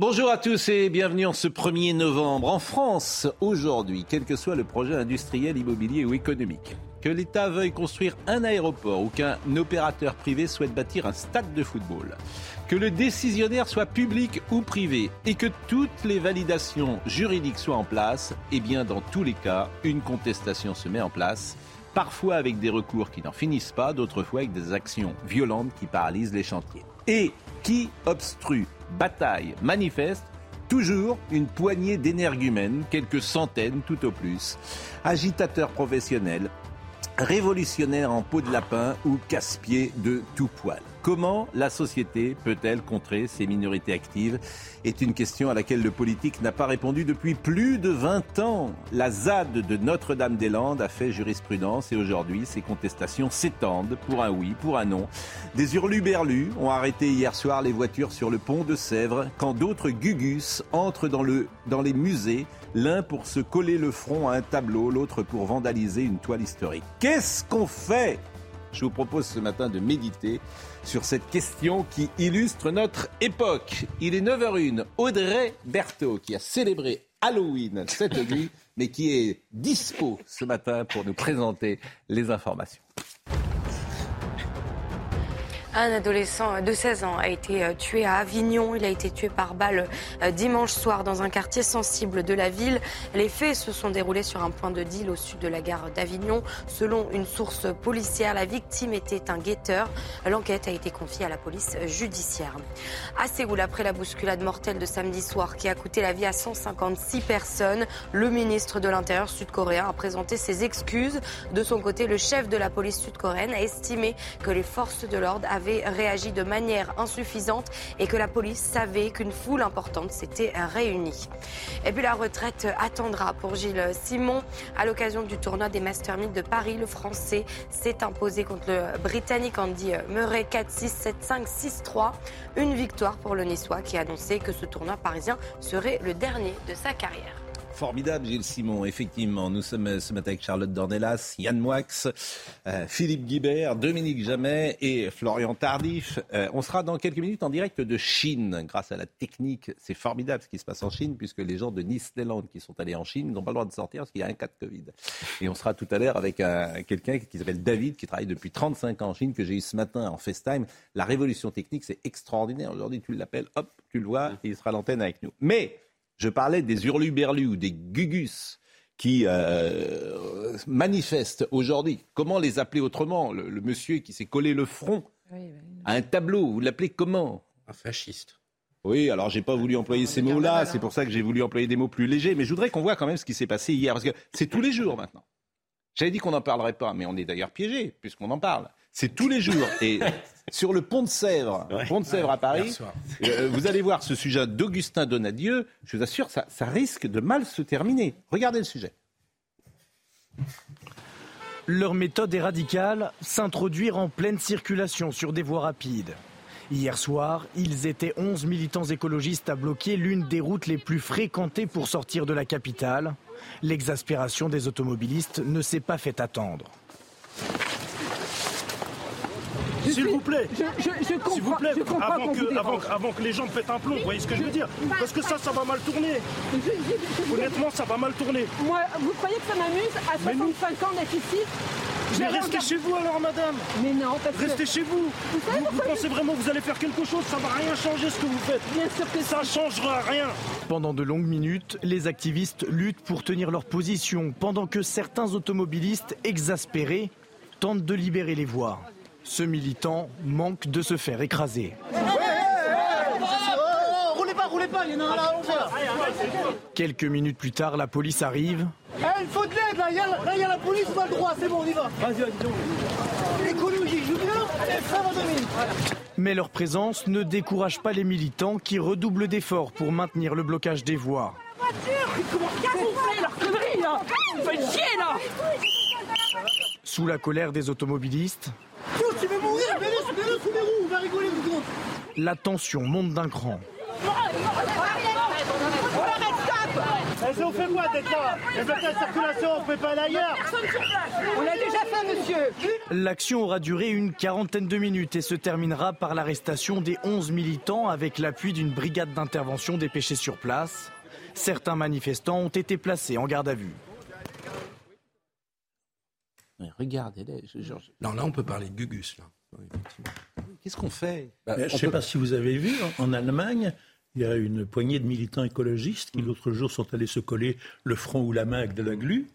Bonjour à tous et bienvenue en ce 1er novembre. En France, aujourd'hui, quel que soit le projet industriel, immobilier ou économique, que l'État veuille construire un aéroport ou qu'un opérateur privé souhaite bâtir un stade de football, que le décisionnaire soit public ou privé et que toutes les validations juridiques soient en place, eh bien dans tous les cas, une contestation se met en place, parfois avec des recours qui n'en finissent pas, d'autres fois avec des actions violentes qui paralysent les chantiers. Et qui obstrue, bataille, manifeste Toujours une poignée d'énergumènes, quelques centaines tout au plus, agitateurs professionnels, révolutionnaires en peau de lapin ou casse-pieds de tout poil. Comment la société peut-elle contrer ces minorités actives est une question à laquelle le politique n'a pas répondu depuis plus de 20 ans. La ZAD de Notre-Dame-des-Landes a fait jurisprudence et aujourd'hui ces contestations s'étendent pour un oui, pour un non. Des hurluberlus ont arrêté hier soir les voitures sur le pont de Sèvres quand d'autres gugus entrent dans, dans les musées l'un pour se coller le front à un tableau, l'autre pour vandaliser une toile historique. Qu'est-ce qu'on fait? Je vous propose ce matin de méditer sur cette question qui illustre notre époque. Il est 9h01. Audrey Berthaud, qui a célébré Halloween cette nuit, mais qui est dispo ce matin pour nous présenter les informations. Un adolescent de 16 ans a été euh, tué à Avignon. Il a été tué par balle euh, dimanche soir dans un quartier sensible de la ville. Les faits se sont déroulés sur un point de deal au sud de la gare d'Avignon. Selon une source policière, la victime était un guetteur. L'enquête a été confiée à la police judiciaire. À Séoul, après la bousculade mortelle de samedi soir qui a coûté la vie à 156 personnes, le ministre de l'Intérieur sud-coréen a présenté ses excuses. De son côté, le chef de la police sud-coréenne a estimé que les forces de l'ordre avaient réagi de manière insuffisante et que la police savait qu'une foule importante s'était réunie. Et puis la retraite attendra pour Gilles Simon. À l'occasion du tournoi des Master 1000 de Paris, le Français s'est imposé contre le Britannique Andy Murray 4-6, 7-5, 6-3. Une victoire pour le Niçois qui a annoncé que ce tournoi parisien serait le dernier de sa carrière. Formidable, Gilles Simon. Effectivement, nous sommes ce matin avec Charlotte Dornelas, Yann Moix, euh, Philippe Guibert, Dominique Jamet et Florian Tardif. Euh, on sera dans quelques minutes en direct de Chine. Grâce à la technique, c'est formidable ce qui se passe en Chine, puisque les gens de Nice-Néland qui sont allés en Chine n'ont pas le droit de sortir parce qu'il y a un cas de Covid. Et on sera tout à l'heure avec un- quelqu'un qui s'appelle David, qui travaille depuis 35 ans en Chine, que j'ai eu ce matin en FaceTime. La révolution technique, c'est extraordinaire. Aujourd'hui, tu l'appelles, hop, tu le vois, et il sera à l'antenne avec nous. Mais je parlais des hurluberlus ou des gugus qui euh, manifestent aujourd'hui. Comment les appeler autrement? Le, le monsieur qui s'est collé le front à un tableau, vous l'appelez comment? Un fasciste. Oui, alors j'ai pas voulu employer ces mots-là, c'est pour ça que j'ai voulu employer des mots plus légers, mais je voudrais qu'on voit quand même ce qui s'est passé hier, parce que c'est tous les jours maintenant. J'avais dit qu'on n'en parlerait pas, mais on est d'ailleurs piégé, puisqu'on en parle. C'est tous les jours. Et sur le pont de Sèvres, Ouais. pont de Sèvres à Paris, euh, vous allez voir ce sujet d'Augustin Donadieu. Je vous assure, ça, ça risque de mal se terminer. Regardez le sujet. Leur méthode est radicale, s'introduire en pleine circulation sur des voies rapides. Hier soir, ils étaient 11 militants écologistes à bloquer l'une des routes les plus fréquentées pour sortir de la capitale. L'exaspération des automobilistes ne s'est pas fait attendre. S'il vous plaît, Je, je, je comprends, s'il vous plaît, je comprends avant que, vous avant, dérange. avant que les gens pètent un plomb, vous voyez ce que je veux dire Parce que ça, ça va mal tourner. Je- je- je- Honnêtement, ça va mal tourner. Moi, vous croyez que ça m'amuse à Mais nous- 65 ans d'être ici Je Mais vais restez chez vous alors, madame. Mais non, parce que Restez chez vous. Vous savez Vous, vous pourquoi pensez vraiment que vous allez faire quelque chose Ça va rien changer ce que vous faites. bien sûr que Ça changera rien. Pendant de longues minutes, les activistes luttent pour tenir leur position, pendant que certains automobilistes exaspérés tentent de libérer les voies. Ce militant manque de se faire écraser. Roulez pas, roulez pas, il y en a un là, on voit. Quelques minutes plus tard, la police arrive. Il faut de l'aide là, il y, a- là, il y a la police, pas le droit, c'est bon, on y va. Vas-y, vas-y, Écologie, je veux bien. Mais leur présence ne décourage pas les militants qui redoublent d'efforts pour maintenir le blocage des voies. Sous la colère des automobilistes, Tu veux mourir Mets-le sous les roues, on va rigoler vous compte. la tension monte d'un cran. Eh, on fait quoi d'être là Les blocages de circulation, on peut pas aller ailleurs On l'a déjà fait, monsieur. L'action aura duré une quarantaine de minutes et se terminera par l'arrestation des 11 militants avec l'appui d'une brigade d'intervention dépêchée sur place. Certains manifestants ont été placés en garde à vue. Mais Regardez-les. je- Non, là, on peut parler de Gugus. Là. Qu'est-ce qu'on fait? On Je ne sais peut- pas si vous avez vu, en en Allemagne, il y a une poignée de militants écologistes Mm. qui l'autre jour sont allés se coller le front ou la main avec de la glu.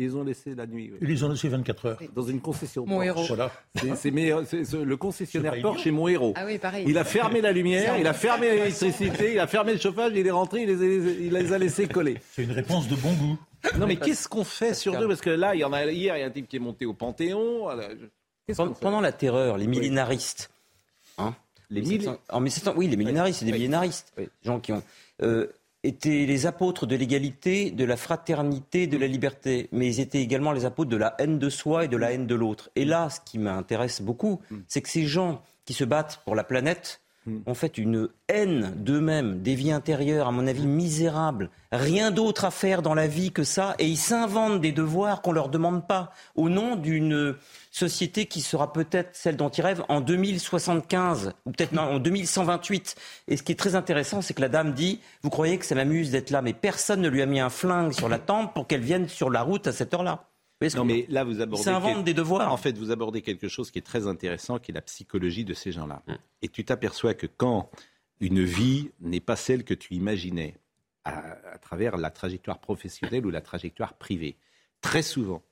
Ils ont laissé la nuit. oui. Ils les ont laissés 24 heures. Dans une concession. Mon Porsche. héros. Voilà. C'est- c'est mes- c'est- c'est- le concessionnaire Porsche est mon héros. Ah oui, pareil. Il a fermé la lumière, il a fermé l'électricité, il a fermé le chauffage, il est rentré, il les a, il les a laissés coller. C'est une réponse de bon goût. Non mais qu'est-ce qu'on fait sur deux Parce que là, il y en a hier, il y a un type qui est monté au Panthéon. Pendant, la terreur, les millénaristes, hein, Les 1700 milli- en 1700 oui, les millénaristes, c'est des millénaristes, Oui. gens qui ont euh, étaient les apôtres de l'égalité, de la fraternité, de la liberté, mais ils étaient également les apôtres de la haine de soi et de la haine de l'autre. Et là, ce qui m'intéresse beaucoup, c'est que ces gens qui se battent pour la planète ont fait une haine d'eux-mêmes, des vies intérieures, à mon avis, misérables. Rien d'autre à faire dans la vie que ça, et ils s'inventent des devoirs qu'on leur demande pas, au nom d'une société qui sera peut-être celle dont ils rêvent en 2075, ou peut-être en 2128. Et ce qui est très intéressant, c'est que la dame dit, vous croyez que ça m'amuse d'être là, mais personne ne lui a mis un flingue sur la tempe pour qu'elle vienne sur la route à cette heure-là. Voyez Non mais là, vous abordez. Quel- des devoirs. En fait, vous abordez quelque chose qui est très intéressant, qui est la psychologie de ces gens-là. Mm. Et tu t'aperçois que quand une vie n'est pas celle que tu imaginais à, à travers la trajectoire professionnelle ou la trajectoire privée, très souvent,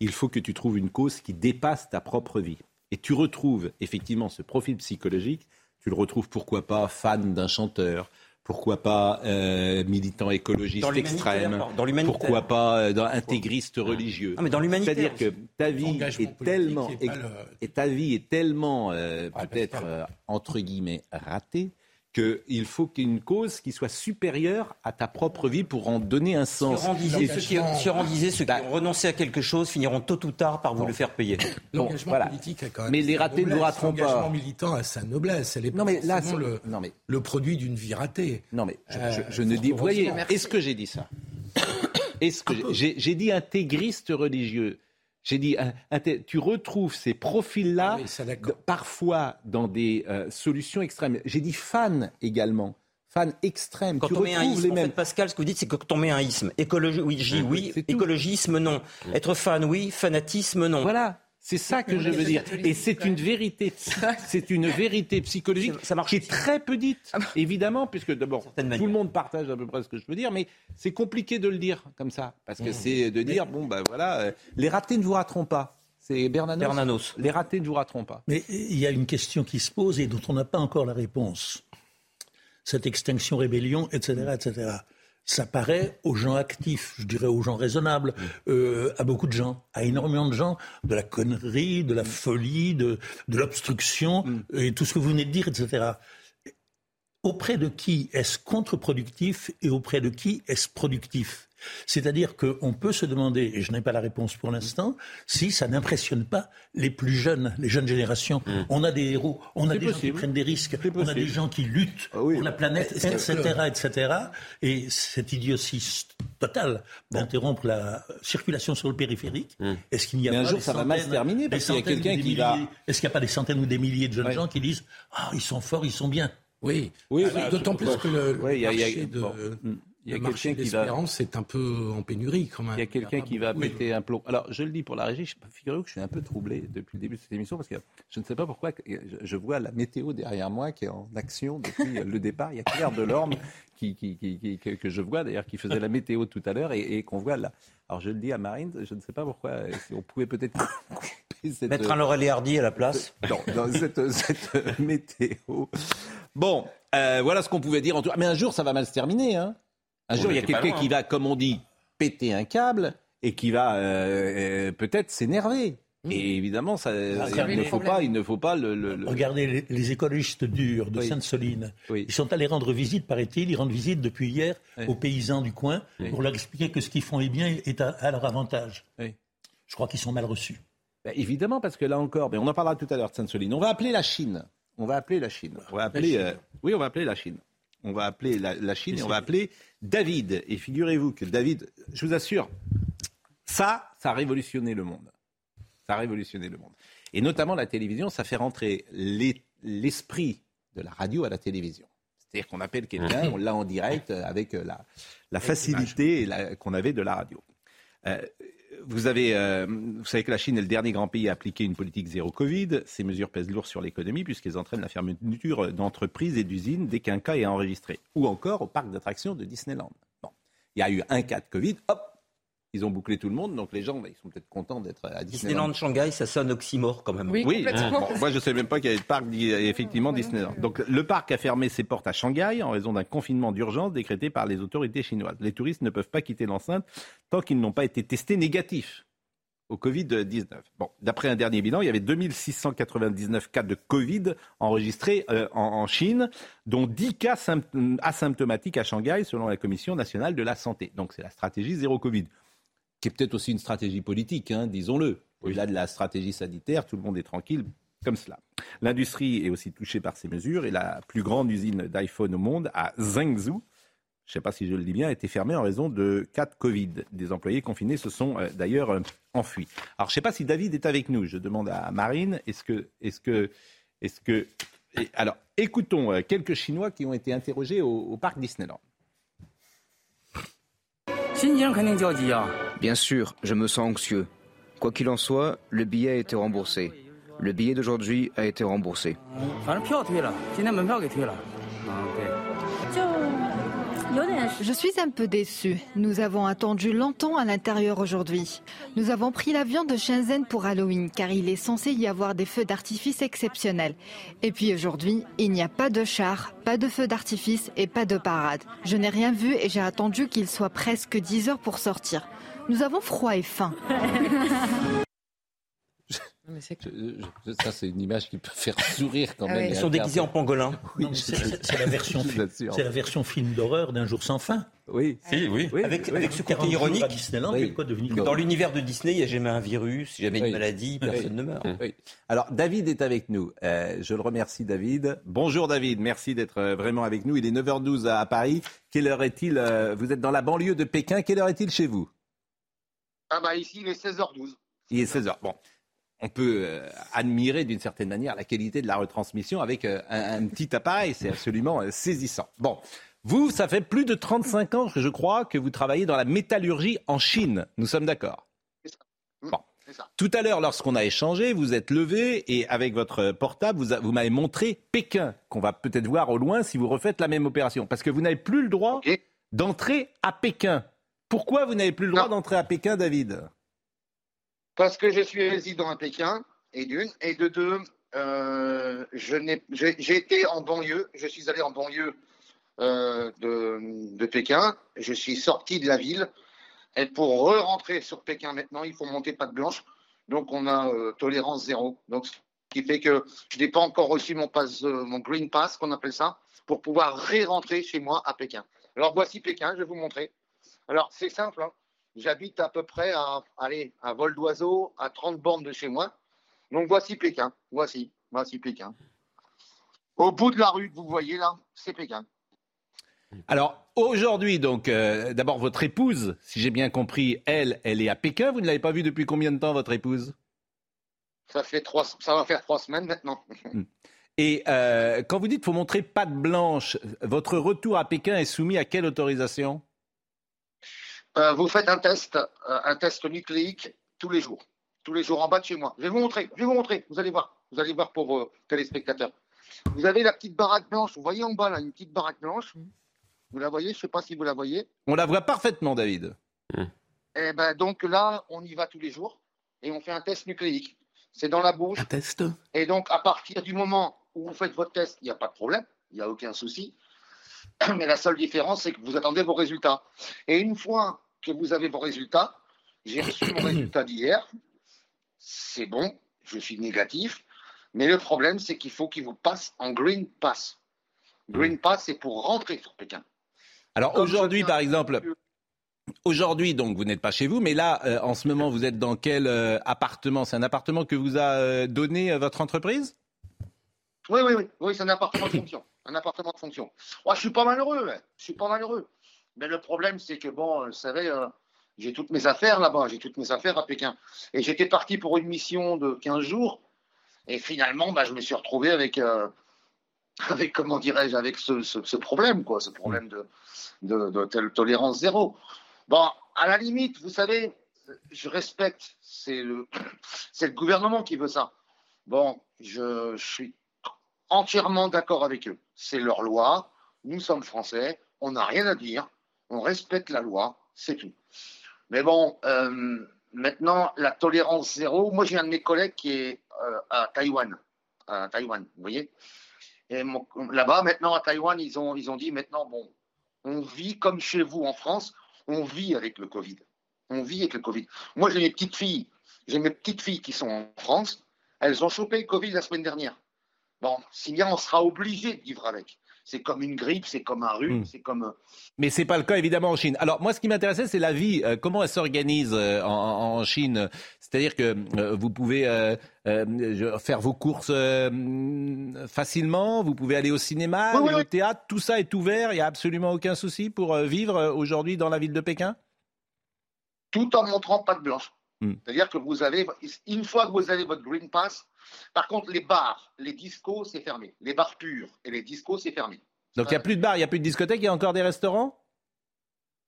il faut que tu trouves une cause qui dépasse ta propre vie. Et tu retrouves effectivement ce profil psychologique. Tu le retrouves pourquoi pas fan d'un chanteur, pourquoi pas euh, militant écologiste extrême, dans l'humanitaire. pourquoi pas euh, dans intégriste religieux. Ah, mais dans l'humanitaire C'est-à-dire que ta vie est tellement et pas le- et ta vie est tellement euh, peut-être euh, entre guillemets ratée qu'il faut qu'il y ait une cause qui soit supérieure à ta propre vie pour en donner un sens. Sur disait, Et- ceux qui, Sioran disait, ceux qui ont renoncé à quelque chose finiront tôt ou tard par vous le faire payer. L'engagement voilà. politique a quand même Mais les ratés ne rateront pas. L'engagement militant a sa noblesse. Elle est Non mais là, le, non mais le produit d'une vie ratée. non mais je, Euh, ne fort dis. Vous voyez, est-ce que j'ai dit ça? Est-ce que j'ai dit intégriste religieux? J'ai dit, un- inté- tu retrouves ces profils-là Ah oui, parfois dans des euh, solutions extrêmes. J'ai dit fan également, fan extrême. Quand tu on met un isme, les en mêmes. fait, Pascal, ce que vous dites, c'est que quand on met un isme, écologie, oui, écologisme, non. Être fan, oui, fanatisme, non. Voilà. C'est ça que je veux dire. Et c'est une vérité, c'est une vérité psychologique Ça marche qui est très peu dite, évidemment, puisque d'abord, tout manières. le monde partage à peu près ce que je veux dire, mais c'est compliqué de le dire comme ça. Parce que c'est de dire, bon, ben voilà, euh, les ratés ne vous rateront pas. C'est Bernanos. Bernanos. Les ratés ne vous rateront pas. Mais il y a une question qui se pose et dont on n'a pas encore la réponse. Cette extinction, rébellion, etc., etc. Ça paraît aux gens actifs, je dirais aux gens raisonnables, euh, à beaucoup de gens, à énormément de gens, de la connerie, de la folie, de, de l'obstruction, et tout ce que vous venez de dire, etc. Auprès de qui est-ce contre-productif et auprès de qui est-ce productif C'est-à-dire qu'on peut se demander, et je n'ai pas la réponse pour l'instant, si ça n'impressionne pas les plus jeunes, les jeunes générations. On a des héros, on a des gens qui prennent des risques, on a des gens qui luttent Ah oui. pour la planète, etc., etc. Et cette idiotie totale d'interrompre la circulation sur le périphérique, est-ce qu'il n'y a Mais un pas jour, des ça va mal se centaines- terminer, parce qu'il y a quelqu'un qui va- Est-ce qu'il n'y a pas des centaines ou des milliers de jeunes Ouais. gens qui disent Ah, ils sont forts, ils sont bien Oui, Oui, Ah, voilà, d'autant plus que le, a- a- de, bon, mm. Il y a quelqu'un qui va- l'espérance est un peu en pénurie quand même. Il y a quelqu'un qui va péter un plomb. Alors, je le dis pour la régie, je figurez-vous que je suis un peu troublé depuis le début de cette émission parce que je ne sais pas pourquoi je- vois la météo derrière moi qui est en action depuis le départ. Il y a Claire Delorme qui, qui, qui- qui- que, que je vois d'ailleurs qui faisait la météo tout à l'heure et, et qu'on voit là. Alors, je le dis à Marine, je ne sais pas pourquoi, si on pouvait peut-être couper cette... Mettre un Laurel Hardy à la place. Non, dans cette, cette météo. Bon, euh, voilà ce qu'on pouvait dire. En tout... Mais un jour, ça va mal se terminer. Hein. Un jour, il y a quelqu'un qui va, comme on dit, péter un câble et qui va euh, euh, peut-être s'énerver. Et évidemment, ça, il, ne faut pas, il ne faut pas le. le- Regardez les, écologistes durs de Oui. Sainte-Soline. Oui. Ils sont allés rendre visite, paraît-il. Ils rendent visite depuis hier Oui. aux paysans du coin Oui. pour leur expliquer que ce qu'ils font est bien est à, à leur avantage. Oui. Je crois qu'ils sont mal reçus. Ben, évidemment, parce que là encore, mais on en parlera tout à l'heure de Sainte-Soline. On va appeler la Chine. On va appeler la Chine. On va appeler, Chine. euh, oui, on va appeler la Chine. On va appeler la, la Chine Et on va appeler David. Et figurez-vous que David, je vous assure, ça, ça a révolutionné le monde. Ça a révolutionné le monde. Et notamment la télévision, ça fait rentrer les- l'esprit de la radio à la télévision. C'est-à-dire qu'on appelle quelqu'un, on l'a en direct avec la, la facilité qu'on avait de la radio. Euh, euh, vous savez que la Chine est le dernier grand pays à appliquer une politique zéro Covid. Ces mesures pèsent lourd sur l'économie puisqu'elles entraînent la fermeture d'entreprises et d'usines dès qu'un cas est enregistré. Ou encore au parc d'attractions de Disneyland. Bon. Il y a eu un cas de Covid, hop, ils ont bouclé tout le monde, donc les gens, bah, ils sont peut-être contents d'être à Disneyland. Disneyland Shanghai, ça sonne oxymore quand même. Oui, bon, moi je ne savais même pas qu'il y avait de parc, effectivement, Disneyland. Donc le parc a fermé ses portes à Shanghai en raison d'un confinement d'urgence décrété par les autorités chinoises. Les touristes ne peuvent pas quitter l'enceinte tant qu'ils n'ont pas été testés négatifs au Covid-19. Bon, d'après un dernier bilan, il y avait 2699 cas de Covid enregistrés euh, en, en Chine, dont 10 cas sympt- asymptomatiques à Shanghai, selon la Commission nationale de la santé. Donc c'est la stratégie zéro Covid qui est peut-être aussi une stratégie politique, hein, disons-le. Au-delà de la stratégie sanitaire, tout le monde est tranquille comme cela. L'industrie est aussi touchée par ces mesures et la plus grande usine d'iPhone au monde, à Zhengzhou, je ne sais pas si je le dis bien, a été fermée en raison de cas de Covid. Des employés confinés se sont euh, d'ailleurs euh, enfuis. Alors je ne sais pas si David est avec nous. Je demande à Marine, est-ce que... Est-ce que, est-ce que et alors, écoutons euh, quelques Chinois qui ont été interrogés au, au parc Disneyland. Bien sûr, je me sens anxieux. Quoi qu'il en soit, le billet a été remboursé. Le billet d'aujourd'hui a été remboursé. Je suis un peu déçue. Nous avons attendu longtemps à l'intérieur aujourd'hui. Nous avons pris l'avion de Shenzhen pour Halloween car il est censé y avoir des feux d'artifice exceptionnels. Et puis aujourd'hui, il n'y a pas de char, pas de feux d'artifice et pas de parade. Je n'ai rien vu et j'ai attendu qu'il soit presque 10 heures pour sortir. Nous avons froid et faim. Je- je- ça, c'est une image qui peut faire sourire quand Ah même. Ils sont déguisés en pangolin. C'est- la version, c'est la film d'horreur d'un jour sans fin. Oui. Si, oui. Avec, avec ce côté 40 jours ironique. à Disneyland, Oui. il y a quoi devenir Dans l'univers de Disney, il n'y a jamais un virus, jamais Oui. une maladie, personne ne meurt. Oui. Alors, David est avec nous. Euh, je le remercie, David. Bonjour, David. Merci d'être euh, vraiment avec nous. Il est 9h12 à, à Paris. Quelle heure est-il euh, Vous êtes dans la banlieue de Pékin. Quelle heure est-il chez vous? Ah bah ici, il est 16h12. Il est 16h. Bon. On peut euh, admirer d'une certaine manière la qualité de la retransmission avec euh, un, un petit appareil. C'est absolument euh, saisissant. Bon. Vous, ça fait plus de 35 ans, je crois, que vous travaillez dans la métallurgie en Chine. Nous sommes d'accord Bon. Tout à l'heure, lorsqu'on a échangé, vous êtes levé et avec votre portable, vous m'avez montré Pékin, qu'on va peut-être voir au loin si vous refaites la même opération. Parce que vous n'avez plus le droit d'entrer à Pékin. Pourquoi vous n'avez plus le droit d'entrer à Pékin, David? Parce que je suis résident à Pékin, et d'une, et de deux, euh, je n'ai- j'ai j'ai été en banlieue, je suis allé en banlieue euh, de, de Pékin, je suis sorti de la ville, et pour re-rentrer sur Pékin maintenant, il faut monter patte blanche, donc on a euh, tolérance zéro. Donc, ce qui fait que je n'ai pas encore reçu mon, pass, mon Green Pass, qu'on appelle ça, pour pouvoir ré-rentrer chez moi à Pékin. Alors voici Pékin, je vais vous montrer. Alors c'est simple, hein. J'habite à peu près à, allez, à vol d'oiseau, à 30 bornes de chez moi. Donc voici Pékin. Voici, voici Pékin. Au bout de la rue que vous voyez là, c'est Pékin. Alors aujourd'hui, donc, euh, d'abord votre épouse, si j'ai bien compris, elle, elle est à Pékin. Vous ne l'avez pas vue depuis combien de temps, votre épouse? Ça fait trois, ça va faire trois semaines maintenant. Et euh, quand vous dites faut montrer patte blanche, votre retour à Pékin est soumis à quelle autorisation? Euh, vous faites un test, euh, un test nucléique tous les jours, tous les jours en bas de chez moi. Je vais vous montrer, je vais vous montrer. Vous allez voir, vous allez voir pour vos téléspectateurs. Vous avez la petite baraque blanche. Vous voyez en bas là une petite baraque blanche. Vous la voyez? Je ne sais pas si vous la voyez. On la voit parfaitement, David. Eh ben, donc là, on y va tous les jours et on fait un test nucléique. C'est dans la bouche. Un test? Et donc, à partir du moment où vous faites votre test, il n'y a pas de problème, il n'y a aucun souci. Mais la seule différence, c'est que vous attendez vos résultats. Et une fois que vous avez vos résultats, j'ai reçu mon résultat d'hier. c'est bon, je suis négatif, mais le problème, c'est qu'il faut qu'il vous passe en Green Pass. Green Pass, c'est pour rentrer sur Pékin. Alors aujourd'hui, par exemple, aujourd'hui, donc vous n'êtes pas chez vous, mais là, euh, en ce moment, vous êtes dans quel euh, appartement? C'est un appartement que vous a euh, donné votre entreprise? Oui, oui, oui, oui c'est un appartement de fonction. Un appartement de fonction. Oh, je suis pas malheureux, hein. je suis pas malheureux. Mais le problème, c'est que, bon, vous savez, j'ai toutes mes affaires là-bas, j'ai toutes mes affaires à Pékin. Et j'étais parti pour une mission de 15 jours. Et finalement, bah, je me suis retrouvé avec, avec comment dirais-je, avec ce, problème, quoi, ce problème de, de, de, tolérance zéro. Bon, à la limite, vous savez, je respecte, c'est le, c'est le gouvernement qui veut ça. Bon, je, suis entièrement d'accord avec eux. C'est leur loi, nous sommes français, on n'a rien à dire, on respecte la loi, c'est tout. Mais bon, euh, maintenant, la tolérance zéro, moi j'ai un de mes collègues qui est euh, à Taïwan, à Taïwan, vous voyez et là-bas, maintenant, à Taïwan, ils ont, dit maintenant, bon, on vit comme chez vous en France, on vit avec le Covid. On vit avec le Covid. Moi, j'ai mes petites filles, j'ai mes petites filles qui sont en France, elles ont chopé le Covid la semaine dernière. Bon, si bien on sera obligé de vivre avec c'est comme une grippe, c'est comme un rhume, hmm. c'est comme. Euh, Mais c'est pas le cas évidemment en Chine. Alors moi, ce qui m'intéressait, c'est la vie. Euh, comment elle s'organise euh, en, Chine? C'est-à-dire que vous pouvez faire vos courses facilement, vous pouvez aller au cinéma, aller au théâtre, tout ça est ouvert. Il n'y a absolument aucun souci pour vivre aujourd'hui dans la ville de Pékin? Tout en montrant pas de blanche. Hmm. C'est-à-dire que vous avez, une fois que vous avez votre Green Pass, par contre, les bars, les discos, c'est fermé. Les bars purs et les discos, c'est fermé. Donc il n'y a plus de bars, il n'y a plus de discothèques, il y a encore des restaurants?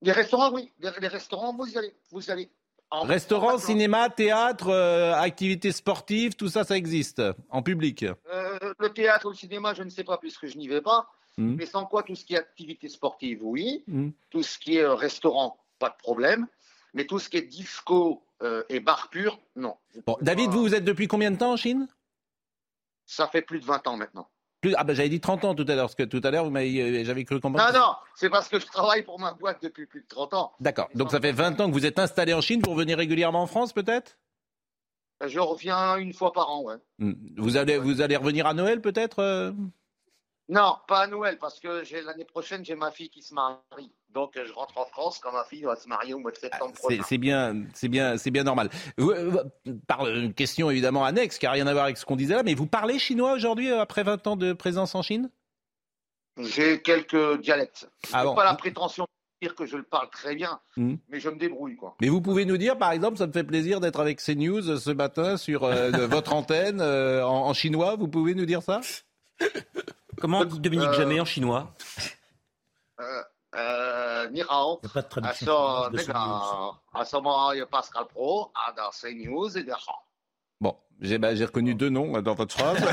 Des restaurants, oui. Les restaurants, vous y allez. Vous allez. Restaurants, cinéma, théâtre, euh, activités sportives, tout ça, ça existe en public euh, Le théâtre le cinéma, je ne sais pas puisque je n'y vais pas. Hmm. Mais sans quoi, tout ce qui est activité sportive, oui. Hmm. Tout ce qui est euh, restaurant, pas de problème. Mais tout ce qui est disco et bar pur, non. Bon, David, vous, vous êtes depuis combien de temps en Chine? Ça fait plus de 20 ans maintenant. Plus, ah ben j'avais dit 30 ans tout à l'heure, parce que tout à l'heure euh, j'avais cru comprendre. Non, non, c'est parce que je travaille pour ma boîte depuis plus de 30 ans. D'accord, donc ça fait 20 ans que vous êtes installé en Chine pour venir régulièrement en France peut-être? Je reviens une fois par an, ouais. Hmm. Vous allez, vous allez revenir à Noël peut-être euh? Non, pas à Noël, parce que l'année prochaine j'ai ma fille qui se marie. Donc je rentre en France quand ma fille va se marier au mois de septembre ah, prochain. C'est bien, c'est bien, c'est bien normal. Euh, par une question évidemment annexe qui n'a rien à voir avec ce qu'on disait là, mais vous parlez chinois aujourd'hui euh, après 20 ans de présence en Chine? J'ai quelques dialectes. Ah je n'ai pas la prétention de dire que je le parle très bien, hmm. mais je me débrouille quoi. Mais vous pouvez nous dire, par exemple, ça me fait plaisir d'être avec CNews ce matin sur euh, votre antenne en, chinois. Vous pouvez nous dire ça? Comment dit Dominique Jamais euh, en chinois euh, euh ni hao. Il n'y a pas de traduction. Ah, à son, Pascal Pro, dans CNews et de. Bon, bah, j'ai reconnu deux noms dans votre phrase.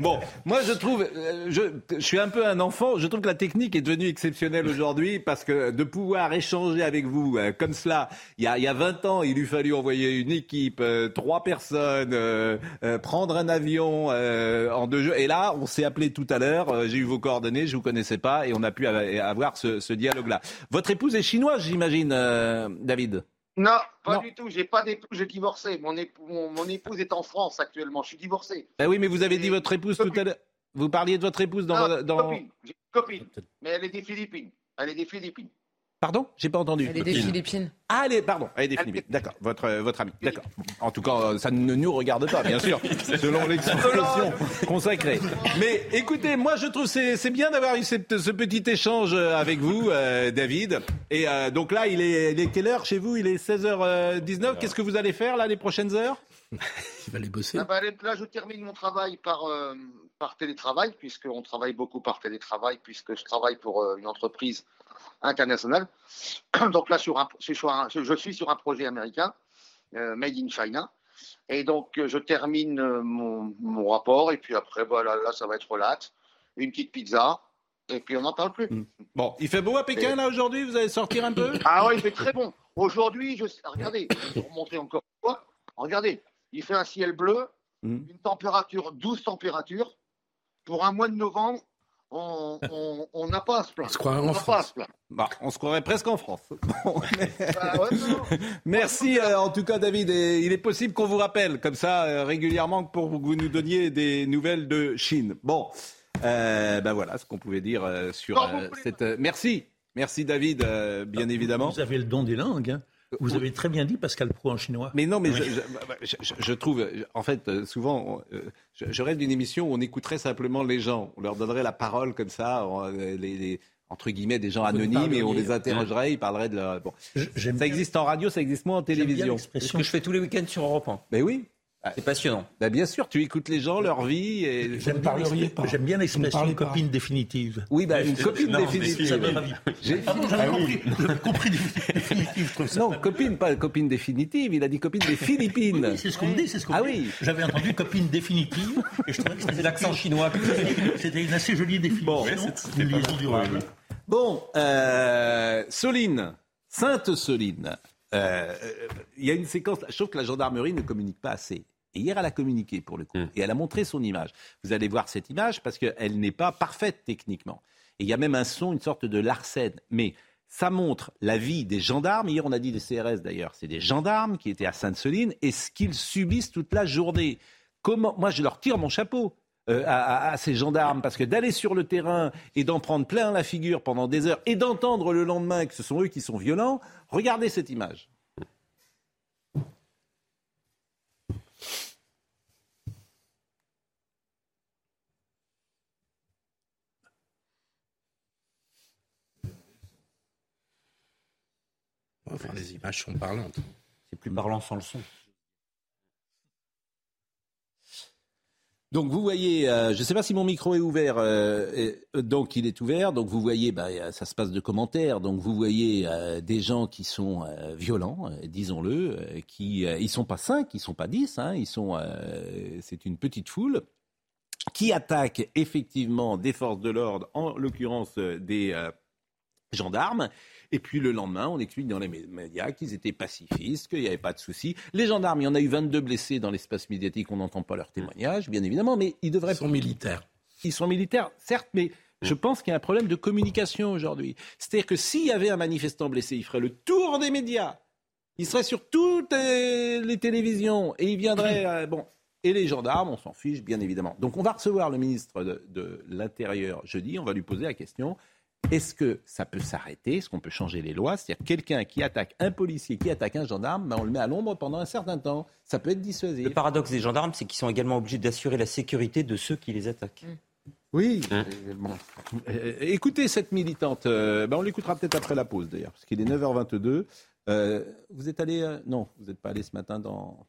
bon, moi je trouve, euh, je, je, suis un peu un enfant. Je trouve que la technique est devenue exceptionnelle aujourd'hui parce que de pouvoir échanger avec vous euh, comme cela, il y, a, il y a 20 ans, il eût fallu envoyer une équipe, euh, trois personnes, prendre un avion en deux jours. Et là, on s'est appelé tout à l'heure. j'ai eu vos coordonnées, je vous connaissais pas et on a pu avoir ce, ce dialogue-là. Votre épouse est chinoise, j'imagine, David? Non, pas du tout. J'ai pas d'épouse, j'ai divorcé. Mon, mon, épouse est en France actuellement. Je suis divorcé. Ben oui, mais vous avez dit votre épouse tout à l'heure. Vous parliez de votre épouse dans. dans... Copine. J'ai une copine, mais elle est des Philippines. Elle est des Philippines. Pardon? J'ai pas entendu. Elle est des Philippines. Ah, elle est, pardon, elle est des Philippines. D'accord, votre, euh, votre ami. D'accord. En tout cas, ça ne nous regarde pas, bien sûr, selon l'expression consacrée. Mais écoutez, moi je trouve c'est c'est bien d'avoir eu ce petit échange euh, avec vous, euh, David. Et donc là, il est, il est quelle heure chez vous? Il est 16h19. Qu'est-ce que vous allez faire là les prochaines heures? Il va aller bosser. Ah bah, là, je termine mon travail par, par télétravail, puisqu'on travaille beaucoup par télétravail, puisque je travaille pour une entreprise international. Donc là, sur un, je suis sur un projet américain, euh, Made in China. Et donc, euh, je termine euh, mon, rapport. Et puis après, voilà, là, ça va être relate. Une petite pizza. Et puis, on n'en parle plus. Hmm. Bon, il fait beau à Pékin, là, aujourd'hui? Vous allez sortir un peu? Ah oui, il fait très bon. Aujourd'hui, je... regardez, je vais vous montrer encore une fois. Regardez, il fait un ciel bleu, hmm. une température, 12 températures. Pour un mois de novembre, on n'a pas à se plaindre. On se croirait en n'a pas à se plaindre. Bah, on se croirait presque en France. Bon, mais- Bah ouais. Merci euh, en tout cas David. Et il est possible qu'on vous rappelle comme ça euh, régulièrement pour que vous nous donniez des nouvelles de Chine. Bon, euh, ben voilà ce qu'on pouvait dire euh, sur euh, cette. euh, merci, merci David, euh, bien évidemment. Vous avez le don des langues. hein. Vous avez très bien dit Pascal Pro en chinois. Mais non, mais je, Oui. je- je- je trouve, en fait, euh, souvent, euh, je, je rêve d'une émission où on écouterait simplement les gens. On leur donnerait la parole comme ça, euh, les, les- entre guillemets, des gens anonymes, et on les interrogerait, ils parleraient de leur. Bon. Ça existe en radio, ça existe moins en télévision. C'est ce que je fais tous les week-ends sur Europe 1. Ben oui. C'est passionnant. Ben bien sûr, tu écoutes les gens, leur vie. Et... J'aime bien l'expression copine définitive. Oui, ben, une copine Non, définitive. J'ai- Ah bon, j'avais Ah oui. compris, compris définitive. je trouve ça Non, copine, pas copine définitive, il a dit copine des Philippines. Oui, c'est ce qu'on dit, c'est ce qu'on Ah dit. oui. J'avais entendu copine définitive et je trouvais que c'était l'accent chinois. C'était une assez jolie définition. une liaison durable. Bon, euh, Soline, Sainte Soline. Euh, euh, Il y a une séquence. Je trouve que la gendarmerie ne communique pas assez. Et hier, elle a communiqué pour le coup. Et elle a montré son image. Vous allez voir cette image parce qu'elle n'est pas parfaite techniquement. Et il y a même un son, une sorte de larcène. Mais ça montre la vie des gendarmes. Hier, on a dit des CRS d'ailleurs. C'est des gendarmes qui étaient à Sainte-Soline et ce qu'ils subissent toute la journée. Comment Moi, je leur tire mon chapeau. euh, à, à- à ces gendarmes, parce que d'aller sur le terrain et d'en prendre plein la figure pendant des heures et d'entendre le lendemain que ce sont eux qui sont violents, regardez cette image. Enfin, les images sont parlantes. C'est plus parlant sans le son. Donc vous voyez, euh, je ne sais pas si mon micro est ouvert, euh, et- euh, donc il est ouvert, donc vous voyez, bah, ça se passe de commentaires, donc vous voyez euh, des gens qui sont euh, violents, euh, disons-le, euh, qui euh, ils sont pas cinq, ils sont pas dix, hein, ils sont, euh, c'est une petite foule qui attaque effectivement des forces de l'ordre, en l'occurrence des euh, gendarmes. Et puis le lendemain, on explique dans les mé- médias qu'ils étaient pacifistes, qu'il n'y avait pas de souci. Les gendarmes, il y en a eu 22 blessés dans l'espace médiatique, on n'entend pas leurs témoignages, bien évidemment, mais ils devraient... Ils sont militaires. Ils sont militaires, certes, mais je pense qu'il y a un problème de communication aujourd'hui. C'est-à-dire que s'il y avait un manifestant blessé, il ferait le tour des médias. Il serait sur toutes les télévisions et il viendrait... euh, bon, et les gendarmes, on s'en fiche, bien évidemment. Donc on va recevoir le ministre de, de l'Intérieur jeudi, on va lui poser la question. Est-ce que ça peut s'arrêter? Est-ce qu'on peut changer les lois? C'est-à-dire quelqu'un qui attaque un policier, qui attaque un gendarme, ben on le met à l'ombre pendant un certain temps. Ça peut être dissuasif. Le paradoxe des gendarmes, c'est qu'ils sont également obligés d'assurer la sécurité de ceux qui les attaquent. Oui. Euh, bon. Euh, écoutez cette militante. euh, ben on l'écoutera peut-être après la pause d'ailleurs, parce qu'il est 9h22. Euh, vous êtes allé. euh, non, vous n'êtes pas allé ce matin dans,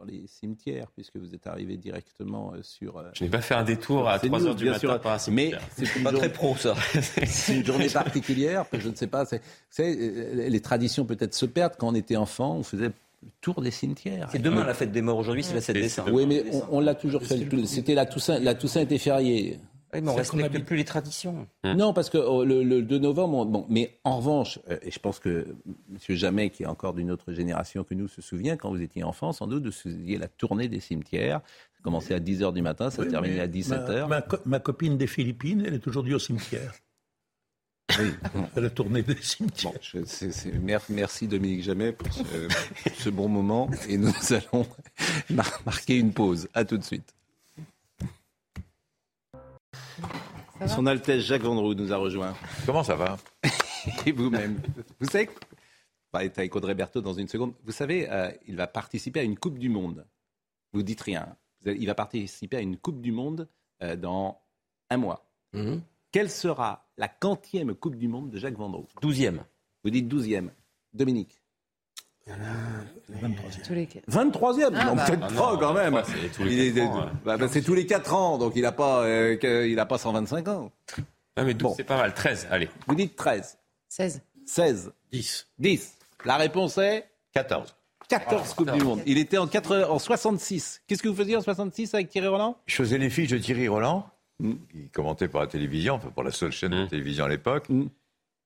dans les cimetières, puisque vous êtes arrivé directement euh, sur. euh, Je n'ai pas fait un détour à c'est 3 nous, heures du bien matin sûr. par un Mais cimetière. c'est une Pas journée- très pro, ça. c'est une journée particulière. Je ne sais pas. c'est- euh, les traditions peut-être se perdent. Quand on était enfant, on faisait le tour des cimetières. C'est demain la fête des morts. Aujourd'hui, c'est la 7 décembre. Oui, mais on, on l'a toujours fait. C'était la Toussaint. La Toussaint était fériée. Oui, mais on respecte plus les traditions. Non, parce que oh, le, le 2 novembre, on- bon, mais en revanche, euh, et je pense que M. Jamet, qui est encore d'une autre génération que nous, se souvient, quand vous étiez enfant, sans doute, vous faisiez la tournée des cimetières. Ça commençait à 10h du matin, ça Oui, se terminait à 17h. Ma, ma co- ma copine des Philippines, elle est aujourd'hui au cimetière. Elle a tourné des cimetières. Bon, je- merci Dominique Jamet pour ce, ce bon moment et nous allons mar- marquer une pause. À tout de suite. Son Altesse Jacques Vendroux nous a rejoint. Comment ça va Et vous-même. Vous savez, que- on va être avec Audrey Berthaud dans une seconde. Vous savez, euh, il va participer à une Coupe du Monde. Vous dites rien. Il va participer à une Coupe du Monde euh, dans un mois. Quelle sera la quantième Coupe du Monde de Jacques Vendroux? 12e. Vous dites 12e. Dominique 23e. 23e Ah, Non, bah. peut-être Ah pas non, quand même. 23, c'est tous les Il est- quatre ans, ouais. bah, bah, tous les 4 ans, donc il n'a pas, euh, que- il a pas 125 ans. Ah, mais 12, c'est pas mal. 13, allez. Vous dites 13. 16. 16. 10. 10. La réponse est 14. 14 Coupes du Monde. Il était en, 4, en 66. Qu'est-ce que vous faisiez en 66 avec Thierry Roland? Je faisais les fiches de Thierry Roland, qui commentait pour la télévision, enfin pour la seule chaîne de télévision à l'époque,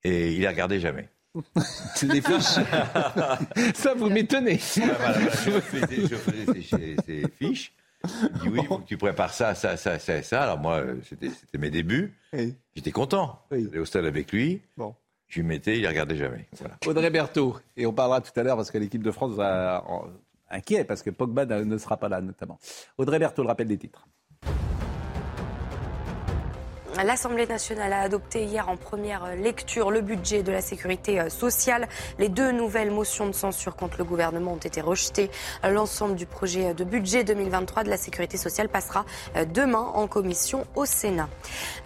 et il les regardait jamais. Les fiches. Ça, vous m'étonnez. Ah, voilà, voilà, je faisais, je faisais ces, fiches, Il dit oui, tu prépares ça, ça, ça, ça, ça. Alors moi, c'était c'était mes débuts. J'étais content. J'allais au stade avec lui. Bon. Je lui mettais, il ne regardait jamais. Voilà. Audrey Berthaud, et on parlera tout à l'heure parce que l'équipe de France va inquiet parce que Pogba ne ne sera pas là notamment. Audrey Berthaud, le rappel des titres. L'Assemblée nationale a adopté hier en première lecture le budget de la sécurité sociale. Les deux nouvelles motions de censure contre le gouvernement ont été rejetées. L'ensemble du projet de budget 2023 de la sécurité sociale passera demain en commission au Sénat.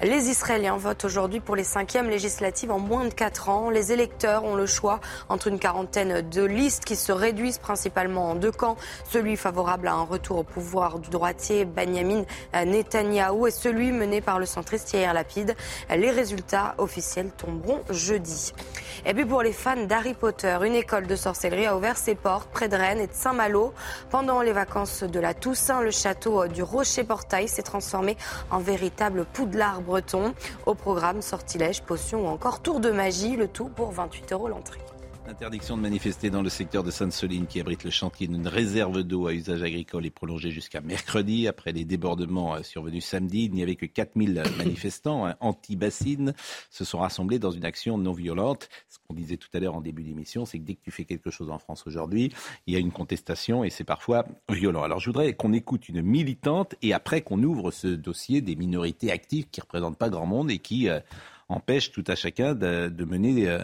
Les Israéliens votent aujourd'hui pour les cinquièmes législatives en moins de quatre ans. Les électeurs ont le choix entre une quarantaine de listes qui se réduisent principalement en deux camps. Celui favorable à un retour au pouvoir du droitier Benjamin Netanyahou et celui mené par le centriste Lapide. Les résultats officiels tomberont jeudi. Et puis pour les fans d'Harry Potter, une école de sorcellerie a ouvert ses portes près de Rennes et de Saint-Malo. Pendant les vacances de la Toussaint, le château du Rocher-Portail s'est transformé en véritable poudlard breton. Au programme sortilège, potions ou encore tour de magie, le tout pour 28 euros l'entrée. Interdiction de manifester dans le secteur de Sainte-Soline qui abrite le chantier d'une réserve d'eau à usage agricole est prolongée jusqu'à mercredi. Après les débordements euh, survenus samedi, il n'y avait que 4000 manifestants hein, anti-bassines se sont rassemblés dans une action non violente. Ce qu'on disait tout à l'heure en début d'émission, c'est que dès que tu fais quelque chose en France aujourd'hui, il y a une contestation et c'est parfois violent. Alors je voudrais qu'on écoute une militante et après qu'on ouvre ce dossier des minorités actives qui ne représentent pas grand monde et qui euh, empêchent tout à chacun de, mener... euh,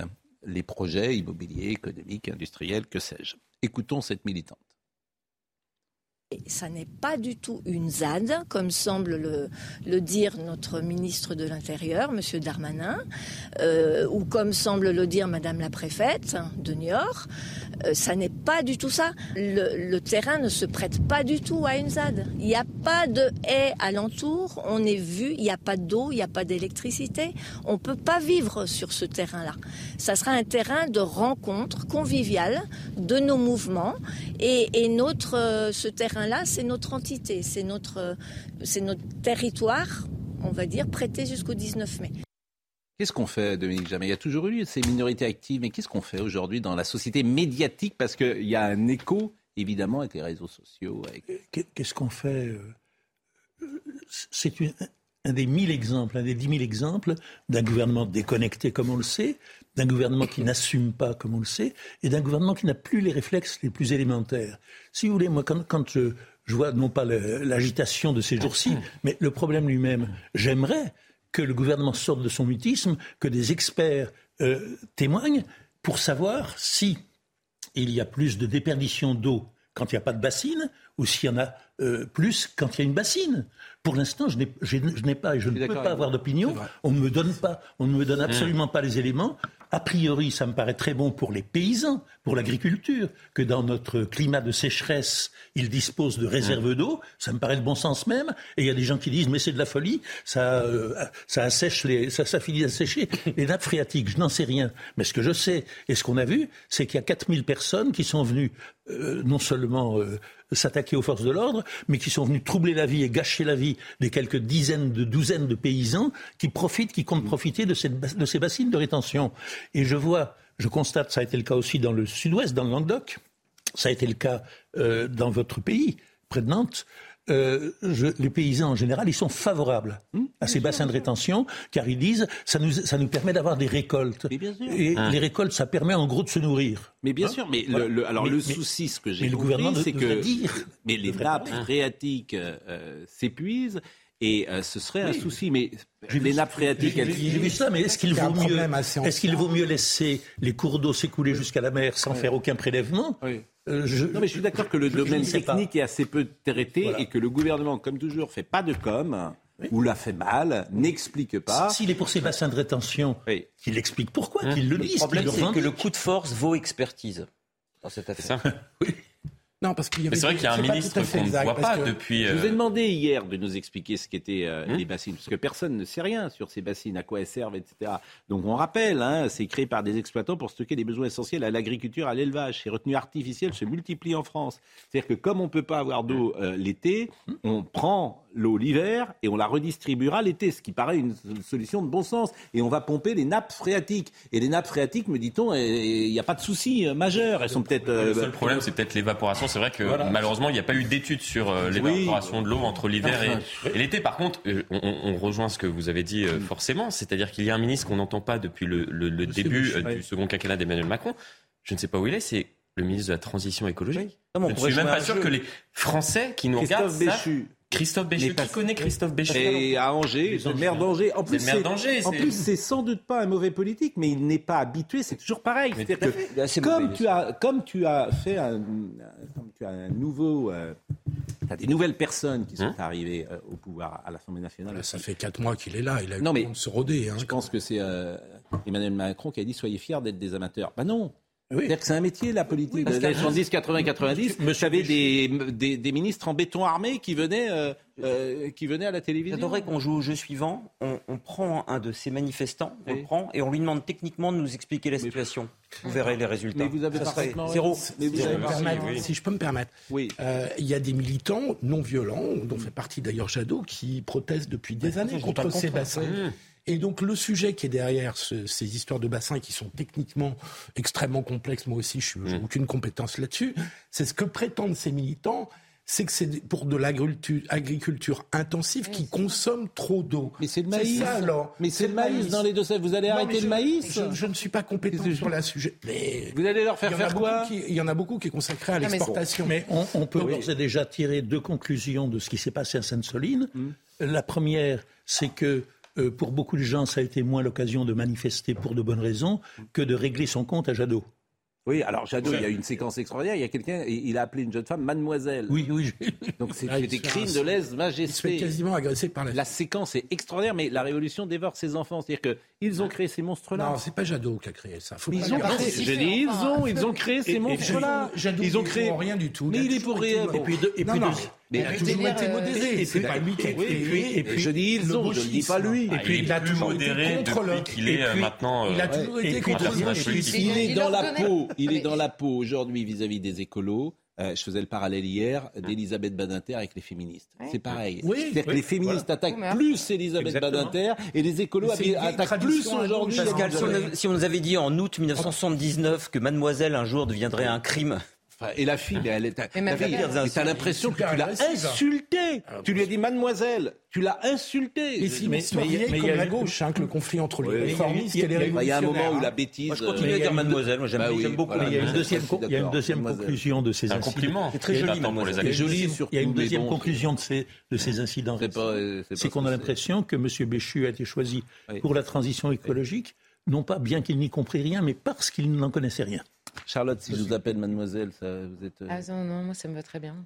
les projets immobiliers, économiques, industriels, que sais-je. Écoutons cette militante. Ça n'est pas du tout une ZAD, comme semble le, dire notre ministre de l'Intérieur, M. Darmanin, euh, ou comme semble le dire Madame la préfète de Niort. Euh, ça n'est pas du tout ça. Le, terrain ne se prête pas du tout à une ZAD. Il n'y a pas de haies alentour. On est vu, il n'y a pas d'eau, il n'y a pas d'électricité. On ne peut pas vivre sur ce terrain-là. Ça sera un terrain de rencontre conviviale de nos mouvements. Et, notre, euh, ce terrain-là, c'est notre entité, c'est notre, euh, c'est notre territoire, on va dire, prêté jusqu'au 19 mai. Qu'est-ce qu'on fait, Dominique Jamais Il y a toujours eu ces minorités actives, mais qu'est-ce qu'on fait aujourd'hui dans la société médiatique? Parce qu'il y a un écho, évidemment, avec les réseaux sociaux. Avec... Qu'est-ce qu'on fait euh, C'est une- un des mille exemples, un des dix mille exemples d'un gouvernement déconnecté, comme on le sait, d'un gouvernement qui n'assume pas, comme on le sait, et d'un gouvernement qui n'a plus les réflexes les plus élémentaires. Si vous voulez, moi, quand, quand je, je vois non pas l'agitation de ces jours-ci, mais le problème lui-même, j'aimerais que le gouvernement sorte de son mutisme, que des experts euh, témoignent pour savoir si il y a plus de déperdition d'eau quand il n'y a pas de bassine ou s'il y en a euh, plus quand il y a une bassine. Pour l'instant, je n'ai pas et je ne peux pas avoir d'opinion. On ne me donne pas, on ne me donne absolument pas les éléments. A priori, ça me paraît très bon pour les paysans, pour l'agriculture, que dans notre climat de sécheresse, ils disposent de réserves d'eau. Ça me paraît le bon sens même. Et il y a des gens qui disent, mais c'est de la folie, ça, euh, ça assèche les, ça, ça finit d'assécher les nappes phréatiques. Je n'en sais rien. Mais ce que je sais et ce qu'on a vu, c'est qu'il y a 4000 personnes qui sont venues euh, non seulement euh, s'attaquer aux forces de l'ordre, mais qui sont venus troubler la vie et gâcher la vie des quelques dizaines de douzaines de paysans qui profitent, qui comptent profiter de, ces bassines de rétention. Et je vois, je constate, ça a été le cas aussi dans le sud-ouest, dans le Languedoc, ça a été le cas euh, dans votre pays, près de Nantes. Euh, je- les paysans en général, ils sont favorables à ces bassins de rétention, car ils disent ça nous, ça nous permet d'avoir des récoltes. Et Hein. les récoltes, ça permet en gros de se nourrir. Mais bien Hein sûr, mais Voilà. le, le- alors Mais- le mais- souci, ce que j'ai mais le compris, gouvernement c'est que dire. mais les nappes phréatiques euh, euh, s'épuisent et euh, ce serait un Oui. souci. Mais J'ai les vu- nappes phréatiques, J'ai elles j'ai vu ça, mais est-ce qu'il vaut mieux, problème assez est-ce qu'il vaut mieux laisser les cours d'eau s'écouler jusqu'à la mer sans faire aucun prélèvement Euh, je, Non, mais je suis d'accord que le je- domaine pas. technique est assez peu traité Voilà. et que le gouvernement, comme toujours, fait pas de com ou l'a fait mal, n'explique pas. S'il est pour ces bassins de rétention, qu'il explique pourquoi, qu'il le Le dise. problème, le c'est que le coup de force vaut expertise dans cette affaire. Non, parce qu'il y avait c'est vrai qu'il y a un ministre qu'on ne voit pas depuis. Je vous ai euh, demandé hier de nous expliquer ce qu'étaient euh, Hum. les bassines, parce que personne ne sait rien sur ces bassines, à quoi elles servent, etc. Donc on rappelle, hein, c'est créé par des exploitants pour stocker des besoins essentiels à l'agriculture, à l'élevage. Ces retenues artificielles se multiplient en France. C'est-à-dire que comme on ne peut pas avoir d'eau euh, l'été, on prend l'eau l'hiver et on la redistribuera l'été, ce qui paraît une solution de bon sens. Et on va pomper les nappes phréatiques. Et les nappes phréatiques, me dit-on, il n'y a pas de souci euh, majeur. Elles sont peut-être... euh, Le seul problème, c'est peut-être l'évaporation. C'est vrai que Voilà. malheureusement, il n'y a pas eu d'études sur euh, l'évaporation de l'eau entre l'hiver et, et l'été. Par contre, euh, on, on rejoint ce que vous avez dit euh, forcément, c'est-à-dire qu'il y a un ministre qu'on n'entend pas depuis le, le- le début euh, Ouais. du second quinquennat d'Emmanuel Macron. Je ne sais pas où il est, c'est le ministre de la Transition écologique. Non, on Je ne suis même pas sûr jeu. que les Français qui nous Christophe regardent Béchu. Christophe Béchu. Pas- Qui connaît Christophe Béchu Et à Angers, c'est le maire d'Angers. En C'est plus, le maire d'Angers, En c'est- plus, c'est sans doute pas un mauvais politique, mais il n'est pas habitué. C'est toujours pareil. Que comme mauvais, tu as, comme tu as fait un, comme tu as un nouveau, euh, des nouvelles personnes qui sont Hum. arrivées euh, au pouvoir à l'Assemblée nationale. Ça fait quatre mois qu'il est là. Il a eu Non, le mais temps de se roder. Hein. Je pense que c'est euh, Emmanuel Macron qui a dit soyez fiers d'être des amateurs. Bah non. C'est-à-dire que c'est un métier, la politique. parce Dans les qu'à- 70, 80, 90, vous savez, des, des, des ministres en béton armé qui venaient, euh, euh, qui venaient à la télévision. J'adorerais qu'on joue au jeu suivant. On, on prend un de ces manifestants, on le prend et on lui demande techniquement de nous expliquer la situation. Vous verrez les résultats. mais vous avez Ça serait parfaitement zéro. raison. Mais vous Si je avez peux me permettre- raison. Si je peux me permettre, Euh, il y a des militants non violents, dont fait partie d'ailleurs Jadot, qui protestent depuis des années contre ces bassins. Oui. Et donc le sujet qui est derrière ce- ces histoires de bassins qui sont techniquement extrêmement complexes, moi aussi je n'ai aucune compétence là-dessus, c'est ce que prétendent ces militants, c'est que c'est pour de l'agriculture agriculture intensive qui consomme trop d'eau. Mais c'est le maïs. ça alors. Mais c'est le maïs dans les deux sèvres. Vous allez Non, arrêter le maïs je, je ne suis pas compétent sur la sujet. Mais Vous allez leur faire il y en a faire beaucoup quoi qui- Il y en a beaucoup qui est consacré à l'exportation. Mais on, on peut Oui. d'ores et déjà tirer deux conclusions de ce qui s'est passé à Sainte-Soline. La première, c'est que euh, pour beaucoup de gens, ça a été moins l'occasion de manifester pour de bonnes raisons que de régler son compte à Jadot. Oui, alors Jadot, il y a eu une séquence extraordinaire. Il y a quelqu'un, il a appelé une jeune femme mademoiselle. Oui, oui. Donc c'est Ah, des crimes un- de lèse Il se fait quasiment agresser par la. La séquence est extraordinaire, mais la révolution dévore ses enfants. C'est-à-dire qu'ils ont créé ces monstres-là. Non, c'est pas Jadot qui a créé ça. Faut ils ont créé, dit, ils ont, ils ont créé ces monstres-là. Jadot, Ils ont créé rien du tout. Mais Il est pour rien. Et puis de- et Non, puis non, de- mais il a mais- toujours été modéré. et C'est pas lui qui a et puis- créé. et puis- je dis ils ont, je ne dis pas lui. Et puis il a toujours été modéré contre qu'il est et euh, puis, maintenant. Il a euh, toujours Et été puis, contre il, est dans la peau. Il Mais- est dans la peau aujourd'hui vis-à-vis des écolos. Euh, je faisais le parallèle hier d'Elisabeth Badinter avec les féministes. C'est pareil. Oui, C'est-à-dire que oui, les féministes attaquent Oui, mais- plus Elisabeth Exactement. Badinter et les écolos Mais attaquent plus aujourd'hui. si on nous avait dit en août 1979 que Mademoiselle un jour deviendrait un crime, Enfin, et la fille, mais elle est. Mais la fille, la mais t'as l'impression que tu l'as insultée. Tu lui as dit mademoiselle. Tu l'as insultée. Mais- histoire mais il y a- vieille mais il comme y a la gauche, hein, que le conflit entre les réformistes et les a- Il y a un révolutionnaires. moment où la hein. bêtise. moi je continue euh, à dire Mademoiselle, moi j'aime Bah beaucoup. Mais il y a une deuxième, conclusion de ces C'est un incidents. compliment. C'est très joli, mademoiselle. Joli, il y a une mais deuxième conclusion de ces, de ces incidents. C'est pas, c'est C'est pas qu'on a l'impression que M. Béchu a été choisi pour la transition écologique, non pas bien qu'il n'y compris rien, mais parce qu'il n'en connaissait rien. Charlotte, si je vous appelle mademoiselle, ça, vous êtes. euh, Ah non, non, moi ça me va très bien.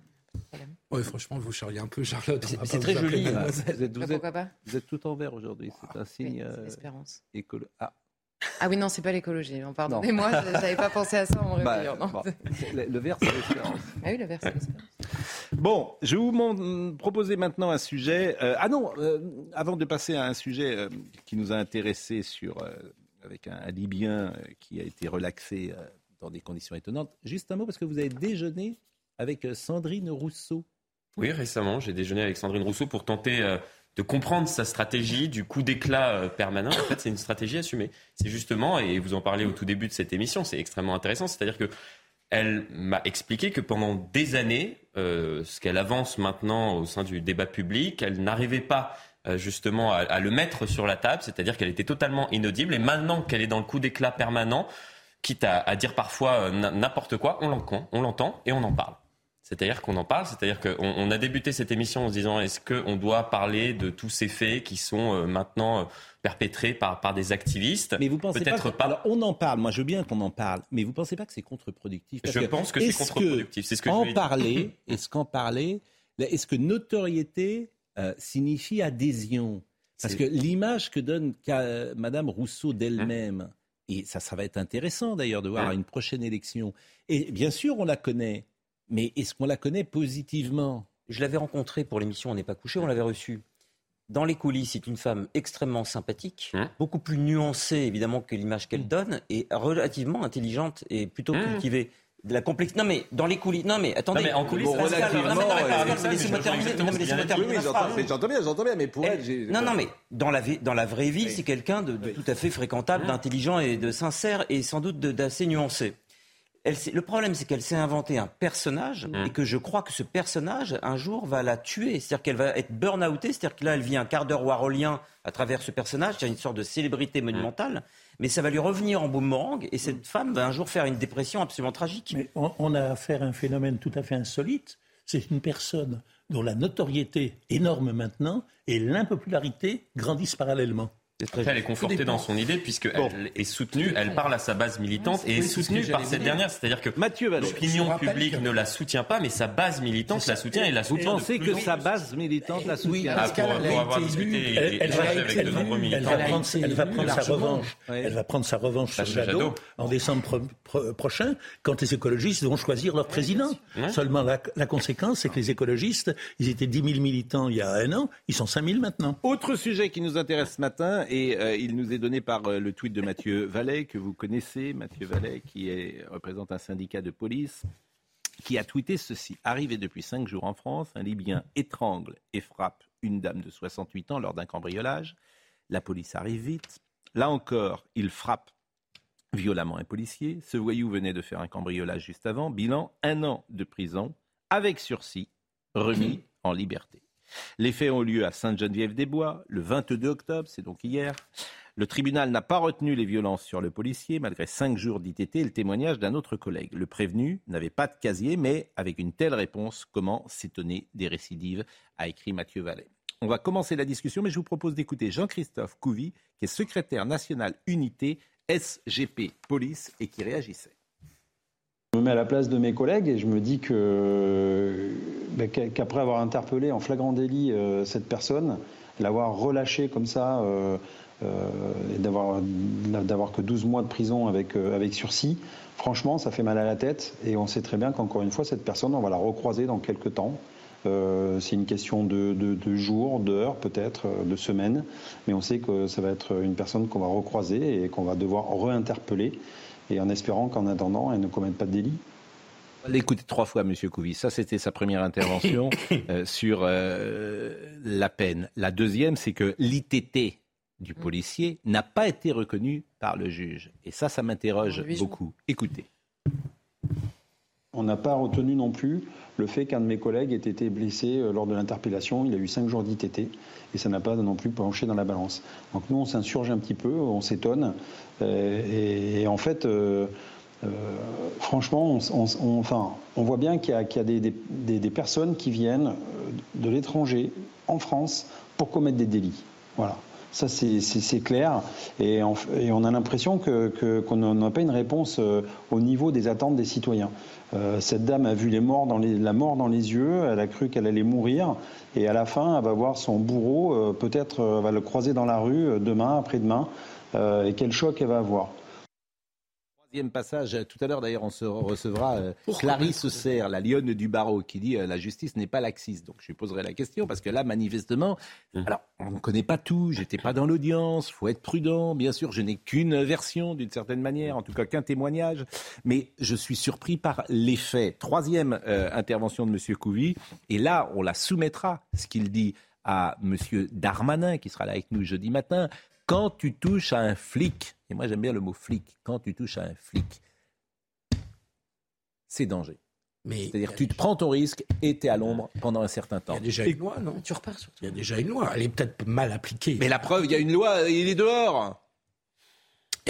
Ouais, franchement, vous charriez un peu, Charlotte. C'est- très joli, mademoiselle. Vous êtes, vous Bah, êtes- pourquoi pas vous êtes tout en vert aujourd'hui. C'est un signe Oui, euh, écolo. Ah, Ah oui, non, c'est pas l'écologie. hein, Pardonnez-moi, j'avais pas pensé à ça en bah, réveillant. bon, le, vert, c'est l'espérance. Ah oui, le verre, c'est l'espérance. Bon, je vais vous proposer maintenant un sujet. euh, ah non, euh, avant de passer à un sujet euh, qui nous a intéressés sur euh, avec un, un Libyen qui a été relaxé dans des conditions étonnantes. Juste un mot parce que vous avez déjeuné avec euh, Sandrine Rousseau. Oui, récemment, j'ai déjeuné avec Sandrine Rousseau pour tenter euh, de comprendre sa stratégie du coup d'éclat euh, permanent. En fait, c'est une stratégie assumée. C'est justement, et vous en parlez au tout début de cette émission, c'est extrêmement intéressant, c'est-à-dire que elle m'a expliqué que pendant des années, ce qu'elle avance maintenant au sein du débat public, elle n'arrivait pas justement à le mettre sur la table, c'est-à-dire qu'elle était totalement inaudible. Et maintenant qu'elle est dans le coup d'éclat permanent, quitte à, à dire parfois euh, n'importe quoi, on l'entend, et on en parle. C'est-à-dire qu'on en parle, c'est-à-dire qu'on on a débuté cette émission en se disant est-ce qu'on doit parler de tous ces faits qui sont euh, maintenant euh, perpétrés par, par des activistes Mais vous pensez Peut-être pas, que- pas. Alors on en parle. Moi, je veux bien qu'on en parle, mais vous pensez pas que c'est contre-productif? Je pense que c'est contre-productif, c'est ce que je en parler, est-ce qu'en parler, est-ce que notoriété euh, signifie adhésion? Parce que l'image que donne Madame Rousseau d'elle-même. Et ça, ça va être intéressant d'ailleurs de voir à Hum. une prochaine élection. Et bien sûr, on la connaît, mais est-ce qu'on la connaît positivement? Je l'avais rencontrée pour l'émission On n'est pas couché, on l'avait reçue. Dans les coulisses, c'est une femme extrêmement sympathique, Hum. beaucoup plus nuancée évidemment que l'image qu'elle Hum. donne, et relativement intelligente et plutôt Hum. cultivée. De la complexité. Non mais dans les coulisses. Non mais attendez. Non, mais en coulisses, Bon, Pascal, Pascal, relativement, non, mais laissez-moi terminer. Non, mais laissez-moi exactement terminer ma phrase. j'entends bien, j'entends bien, mais pour Non, non, mais dans la, vie- dans la vraie vie, c'est quelqu'un de, de tout à fait fréquentable, d'intelligent et de sincère et sans doute d'assez nuancé. Le problème, c'est qu'elle s'est inventé un personnage Mmh. et que je crois que ce personnage, un jour, va la tuer. C'est-à-dire qu'elle va être burn-outée. C'est-à-dire que là, elle vit un quart d'heure warolien à travers ce personnage. C'est une sorte de célébrité monumentale. Mais ça va lui revenir en boomerang et cette femme va un jour faire une dépression absolument tragique. Mais on, on a affaire à un phénomène tout à fait insolite. C'est une personne dont la notoriété énorme maintenant et l'impopularité grandissent parallèlement. Après, elle est confortée dans son idée puisqu'elle est soutenue, elle parle à sa base militante et est soutenue par cette dire. dernière. C'est-à-dire que l'opinion publique que- ne la soutient pas, mais sa base militante la soutient et la Vous soutient. de pensez que sa base militante la soutient Ah, pour, pour avoir discuté et Elle, elle va, avec elle de nombreux elle militants. elle va prendre sa revanche. Elle va prendre sa revanche sur Jadot, en décembre pro- pro- prochain, quand les écologistes vont choisir leur président. Seulement, la, la conséquence, c'est que les écologistes, ils étaient 10 000 militants il y a un an, ils sont 5 000 maintenant. Autre sujet qui nous intéresse ce matin, et euh, il nous est donné par euh, le tweet de Mathieu Vallet, que vous connaissez, Mathieu Vallet, qui représente un syndicat de police, qui a tweeté ceci. Arrivé depuis cinq jours en France, un Libyen étrangle et frappe une dame de 68 ans lors d'un cambriolage. La police arrive vite. Là encore, il frappe violemment un policier. Ce voyou venait de faire un cambriolage juste avant. Bilan, un an de prison, avec sursis, remis en liberté. Les faits ont lieu à Sainte-Geneviève-des-Bois le 22 octobre, c'est donc hier. Le tribunal n'a pas retenu les violences sur le policier, malgré cinq jours d'ITT et le témoignage d'un autre collègue. Le prévenu n'avait pas de casier, mais avec une telle réponse, comment s'étonner des récidives a écrit Mathieu Vallet. On va commencer la discussion, mais je vous propose d'écouter Jean-Christophe Couvi, qui est secrétaire national unité SGP Police et qui réagissait. Je me mets à la place de mes collègues et je me dis que ben, qu'a- qu'après avoir interpellé en flagrant délit euh, cette personne, l'avoir relâché comme ça euh, euh, et d'avoir d'avoir que 12 mois de prison avec, euh, avec sursis, franchement, ça fait mal à la tête. Et on sait très bien qu'encore une fois, cette personne, on va la recroiser dans quelques temps. Euh, c'est une question de, de- de jours, d'heures, peut-être, euh, de semaines, mais on sait que ça va être une personne qu'on va recroiser et qu'on va devoir réinterpeller, et en espérant qu'en attendant, elle ne commette pas de délit. Écouté trois fois, Monsieur Couvi. Ça, c'était sa première intervention euh, sur euh, la peine. La deuxième, c'est que l'ITT du policier n'a pas été reconnu par le juge. Et ça, ça m'interroge beaucoup. Écoutez. On n'a pas retenu non plus le fait qu'un de mes collègues ait été blessé euh, lors de l'interpellation. Il a eu cinq jours d'ITT et ça n'a pas non plus penché dans la balance. Donc nous, on s'insurge un petit peu, on s'étonne. Euh, et, en fait, euh, franchement, on, enfin, on voit bien qu'il y a, des, des- personnes qui viennent de l'étranger en France pour commettre des délits. Voilà. Ça, c'est- clair. Et, on a l'impression que- que- qu'on n'a pas une réponse euh, au niveau des attentes des citoyens. Euh, cette dame a vu la mort dans les yeux, elle a cru qu'elle allait mourir, et à la fin, elle va voir son bourreau, euh, peut-être va le croiser dans la rue demain, après-demain, et quel choc elle va avoir. Troisième passage, euh, tout à l'heure d'ailleurs on se recevra euh, Clarisse Serre, la lionne du barreau, qui dit euh, la justice n'est pas laxiste. Donc je lui poserai la question parce que là manifestement, alors on ne connaît pas tout, j'étais pas dans l'audience, faut être prudent, bien sûr, je n'ai qu'une version d'une certaine manière, en tout cas qu'un témoignage, mais je suis surpris par les faits. Troisième euh, intervention de Monsieur Couvi, et là on la soumettra, ce qu'il dit à Monsieur Darmanin, qui sera là avec nous jeudi matin. Quand tu touches à un flic, et moi j'aime bien le mot flic, quand tu touches à un flic, c'est danger. C'est-à-dire que tu te prends ton risque et tu es à l'ombre pendant un certain temps. Il y a déjà une loi, non Tu repars sur Il y a déjà une loi. Elle est peut-être mal appliquée. Mais la preuve, il y a une loi, il est dehors.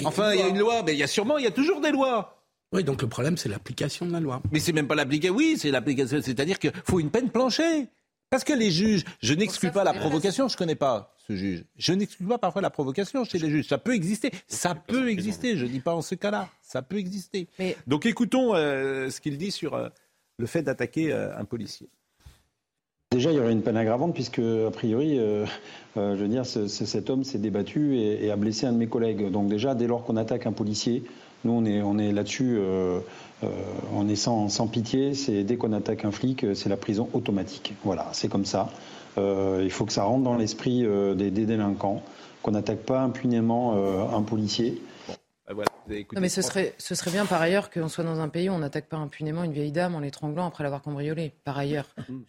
Enfin, il y a une loi, mais il y a sûrement, il y a toujours des lois. Oui, donc le problème, c'est l'application de la loi. Mais c'est même pas l'application. Oui, c'est l'application. C'est-à-dire qu'il faut une peine planchée. Parce que les juges, je n'exclus pas la provocation, je connais pas ce juge. Je n'exclus pas parfois la provocation chez les juges. Ça peut exister. Ça peut exister. Je dis pas en ce cas-là. Ça peut exister. Donc écoutons euh, ce qu'il dit sur euh, le fait d'attaquer euh, un policier. Déjà, il y aurait une peine aggravante puisque, a priori, euh, euh, je veux dire, ce- ce- cet homme s'est débattu et, et a blessé un de mes collègues. Donc déjà, dès lors qu'on attaque un policier, nous, on est, on est là-dessus, euh, on est sans, sans pitié. C'est dès qu'on attaque un flic, euh, c'est la prison automatique. Voilà, c'est comme ça. Euh, il faut que ça rentre dans l'esprit euh, des, des délinquants, qu'on n'attaque pas impunément euh, un policier. Voilà, écouté Non, mais ce serait, ce serait bien par ailleurs qu'on soit dans un pays où on n'attaque pas impunément une vieille dame en l'étranglant après l'avoir cambriolée. Par ailleurs,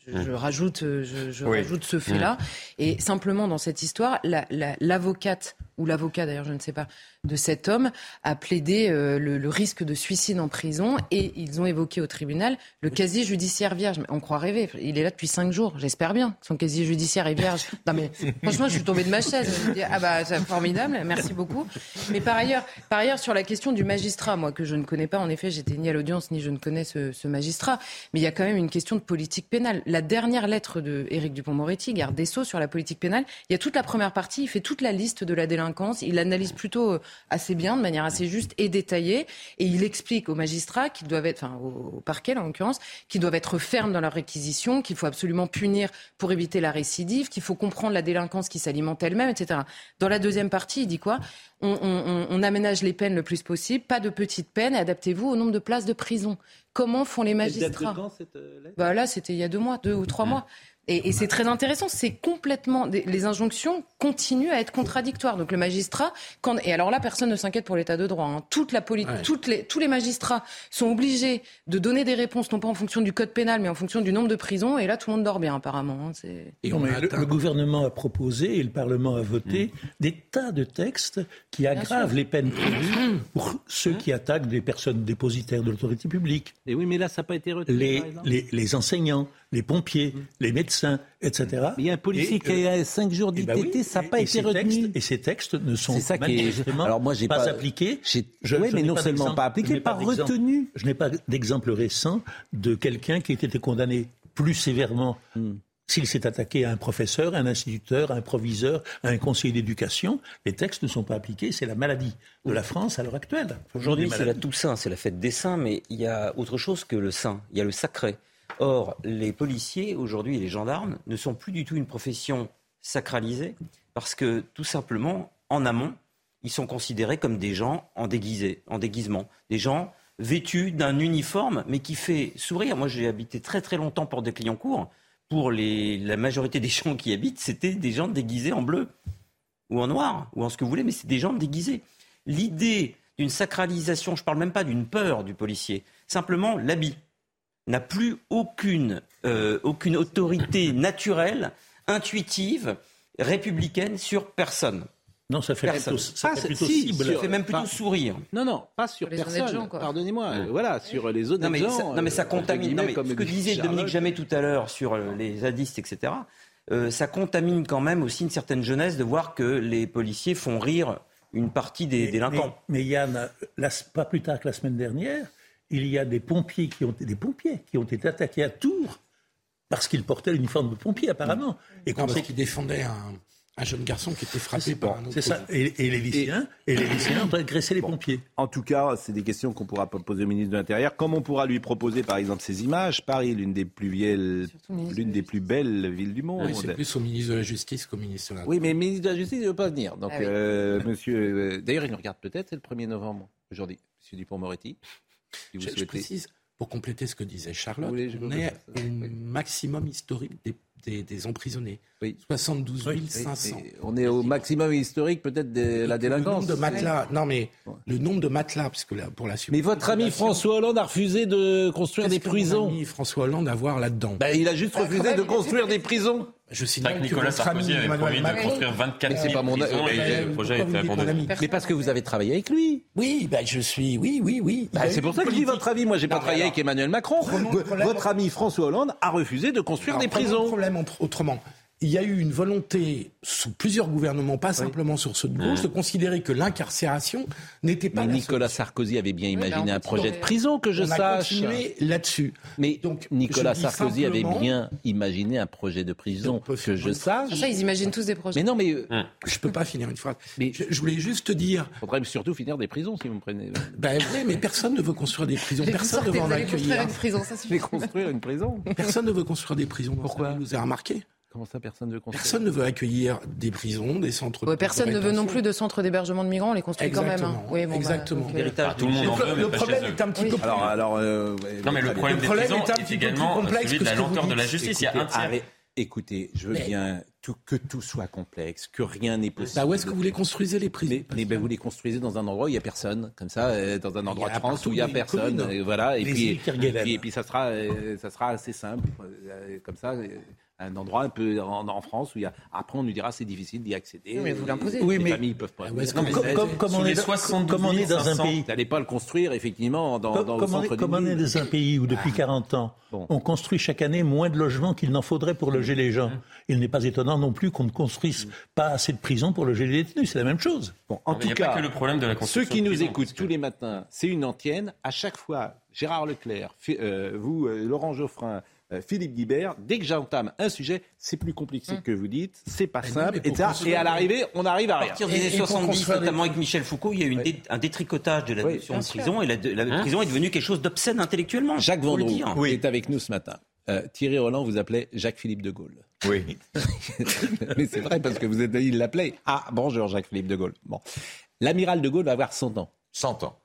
je, je rajoute, euh, je, je Oui. rajoute ce fait-là. Et simplement dans cette histoire, la- la- l'avocate ou l'avocat d'ailleurs, je ne sais pas, de cet homme, a plaidé euh, le, le, risque de suicide en prison et ils ont évoqué au tribunal le casier judiciaire vierge. On croit rêver. Il est là depuis cinq jours. J'espère bien son casier judiciaire est vierge. Non mais franchement, je suis tombée de ma chaise. Je ah bah c'est formidable, merci beaucoup. Mais par ailleurs, par ailleurs sur la question du magistrat, moi que je ne connais pas, en effet, j'étais ni à l'audience ni je ne connais ce, ce, magistrat, mais il y a quand même une question de politique pénale. La dernière lettre de Éric Dupont-Moretti, garde des Sceaux, sur la politique pénale, il y a toute la première partie, il fait toute la liste de la délinquance, il analyse plutôt euh, assez bien, de manière assez juste et détaillée, et il explique aux magistrats qu'ils doivent être, enfin au parquet en l'occurrence, qu'ils doivent être fermes dans leur réquisition, qu'il faut absolument punir pour éviter la récidive, qu'il faut comprendre la délinquance qui s'alimente elle-même, etc. Dans la deuxième partie, il dit quoi? On, on, on, aménage les peines le plus possible, pas de petites peines, adaptez-vous au nombre de places de prison. Comment font les magistrats quand, cette euh, lettre bah Là, c'était il y a deux mois, deux ou trois mois. Et, et c'est très intéressant, c'est complètement. Les injonctions continuent à être contradictoires. Donc le magistrat, quand, et alors là, personne ne s'inquiète pour l'état de droit. Hein. Toute la ouais. toutes les, tous les magistrats sont obligés de donner des réponses, non pas en fonction du code pénal, mais en fonction du nombre de prisons. Et là, tout le monde dort bien, apparemment. Hein. Et on le, le, gouvernement a proposé et le Parlement a voté mmh. des tas de textes qui aggravent les peines prévues pour ceux qui attaquent des personnes dépositaires de l'autorité publique. Et oui, mais là, ça n'a pas été retenu. Les, les, les enseignants les pompiers, mmh. les médecins, etc. Mais il y a un policier et, qui a 5 jours d'ITT, ben oui, ça n'a pas été retenu. Textes, et ces textes ne sont ça manifestement Alors moi, pas, pas appliqués. Je, oui, mais non pas seulement pas appliqués, pas, pas retenu. Je n'ai pas d'exemple récent de quelqu'un qui ait été condamné plus sévèrement mmh. S'il s'est attaqué à un professeur, à un instituteur, à un proviseur, à un conseiller d'éducation, les textes ne sont pas appliqués. C'est la maladie de la France à l'heure actuelle. Aujourd'hui, c'est la Toussaint, c'est la fête des saints, mais il y a autre chose que le saint. Il y a le sacré. Or, les policiers, aujourd'hui, et les gendarmes, ne sont plus du tout une profession sacralisée, parce que, tout simplement, en amont, ils sont considérés comme des gens en, déguisé, en déguisement, des gens vêtus d'un uniforme, mais qui fait sourire. Moi, j'ai habité très très longtemps pour des clients courts. Pour la majorité des gens qui habitent, c'était des gens déguisés en bleu, ou en noir, ou en ce que vous voulez, mais c'est des gens déguisés. L'idée d'une sacralisation, je ne parle même pas d'une peur du policier, simplement l'habit n'a plus aucune, euh, aucune autorité naturelle, intuitive, républicaine sur personne. Non, ça fait personne. plutôt, ça fait plutôt si, cible. Ça fait même plutôt pas, sourire. Non, non, pas sur personne. Pardonnez-moi. Euh, voilà, sur les autres non, mais gens. Ça, non, mais ça contamine. Non, mais ce que disait Charlotte. Dominique Jamais tout à l'heure sur euh, les zadistes, etc., euh, ça contamine quand même aussi une certaine jeunesse de voir que les policiers font rire une partie des mais, délinquants. Mais, mais Yann, la, pas plus tard que la semaine dernière, il y a des pompiers qui ont, des pompiers qui ont été attaqués à Tours parce qu'ils portaient l'uniforme de pompier, apparemment. Et qu'on sait qu'ils défendaient un, un, jeune garçon qui était frappé par un autre. C'est ça. Et, et, les lycéens, et, et les lycéens ont agressé les bon. pompiers. En tout cas, c'est des questions qu'on pourra poser au ministre de l'Intérieur. Comme on pourra lui proposer, par exemple, ces images, Paris, l'une des plus vieilles, l'une des plus belles villes du monde. Oui, c'est plus au ministre de la Justice qu'au ministre de la. Oui, mais le ministre de la Justice, il ne veut pas venir. Donc, ah oui. euh, monsieur, euh, d'ailleurs, il nous regarde peut-être. C'est le 1er novembre aujourd'hui, Monsieur Dupont-Moretti. Si je, je précise, pour compléter ce que disait Charlotte, oui, on est au maximum historique des, des, des emprisonnés. Oui. 72 500. Oui, on est au maximum historique peut-être de la délinquance. Le nombre de matelas, non mais le nombre de matelas, parce que là, pour la Mais votre ami François Hollande a refusé de construire des prisons. Mon ami François Hollande à voir là-dedans. Ben, il a juste refusé de construire des prisons. Je signale que Nicolas Sarkozy avait promis de construire 24 000 pas mon prisons et euh, le projet a été abandonné. Mais parce que vous avez travaillé avec lui. Oui, ben je suis, oui, oui, oui. Bah, c'est pour ça que je dis votre avis. Moi, j'ai pas travaillé alors, avec Emmanuel Macron. Votre ami François Hollande a refusé de construire alors, des prisons. Le problème autrement il y a eu une volonté sous plusieurs gouvernements, pas oui. simplement sur ceux de gauche, mmh. de considérer que l'incarcération n'était pas. Mais Nicolas Sarkozy avait bien imaginé oui, un projet de prison que je on sache. On a continué là-dessus. Mais donc Nicolas Sarkozy avait bien imaginé un projet de prison que je sache. Ça, ils imaginent tous des projets. Mais non, mais mmh. je peux pas finir une phrase. Mais je, je voulais juste te dire. Il faudrait surtout finir des prisons si vous me prenez. ben oui, mais personne ne veut construire des prisons. Personne ne veut en accueillir. Une prison, ça suffit. construire une prison. Personne ne veut construire des prisons. Pourquoi Vous avez remarqué Comment ça, personne ne veut construire Personne ne veut accueillir des prisons, des centres ouais, de Personne ne veut non plus de centres d'hébergement de migrants, on les construit Exactement. quand même. Hein. Oui, bon, Exactement. Bah, okay. ah, tout le monde en veut, le, problème est un petit oui. peu alors, alors, euh, Non, mais le problème, le problème des prisons est, un est également celui de la lenteur de la justice. Écoutez, Il y a un tiers. Arrête. Écoutez, je veux mais... bien tout, que tout soit complexe, que rien n'est possible. Bah où est-ce que vous les construisez les prisons? Mais, mais ben, vous les construisez dans un endroit où il n'y a personne, comme ça, euh, dans un endroit de France où il n'y a personne, et voilà. Et puis, et ça sera, euh, ça sera assez simple, euh, comme ça. Un endroit un peu en, France où il y a. Après, on nous dira c'est difficile d'y accéder. mais vous l'imposez. Oui, mais les familles peuvent pas. comme, comme, comme on est, comme on est dans un pays. Vous n'allez pas le construire effectivement dans, dans le centre Comme on est dans un pays où depuis 40 ans, bon. on construit chaque année moins de logements qu'il n'en faudrait pour loger les gens. Il n'est pas étonnant non plus qu'on ne construise pas assez de prisons pour loger les détenus. C'est la même chose. Bon, en tout cas, le problème de la ceux qui nous écoutent tous les matins, c'est une antienne. À chaque fois, Gérard Leclerc, euh, vous, euh, Laurent Geoffrin, Philippe Guibert, dès que j'entame un sujet, c'est plus compliqué hum. que vous dites, c'est pas simple, et, et à l'arrivée, on arrive à rien. À partir des années 70, notamment avec Michel Foucault, il y a eu une un détricotage de la notion de prison, et la, la prison est devenue quelque chose d'obscène intellectuellement. Jacques Vendroux oui. est avec nous ce matin. Euh, Thierry Roland vous appelait Jacques-Philippe de Gaulle. Oui. Mais c'est vrai parce que vous êtes, il l'appelait. Ah, bonjour Jacques-Philippe de Gaulle. Bon. L'amiral de Gaulle va avoir 100 ans. 100 ans.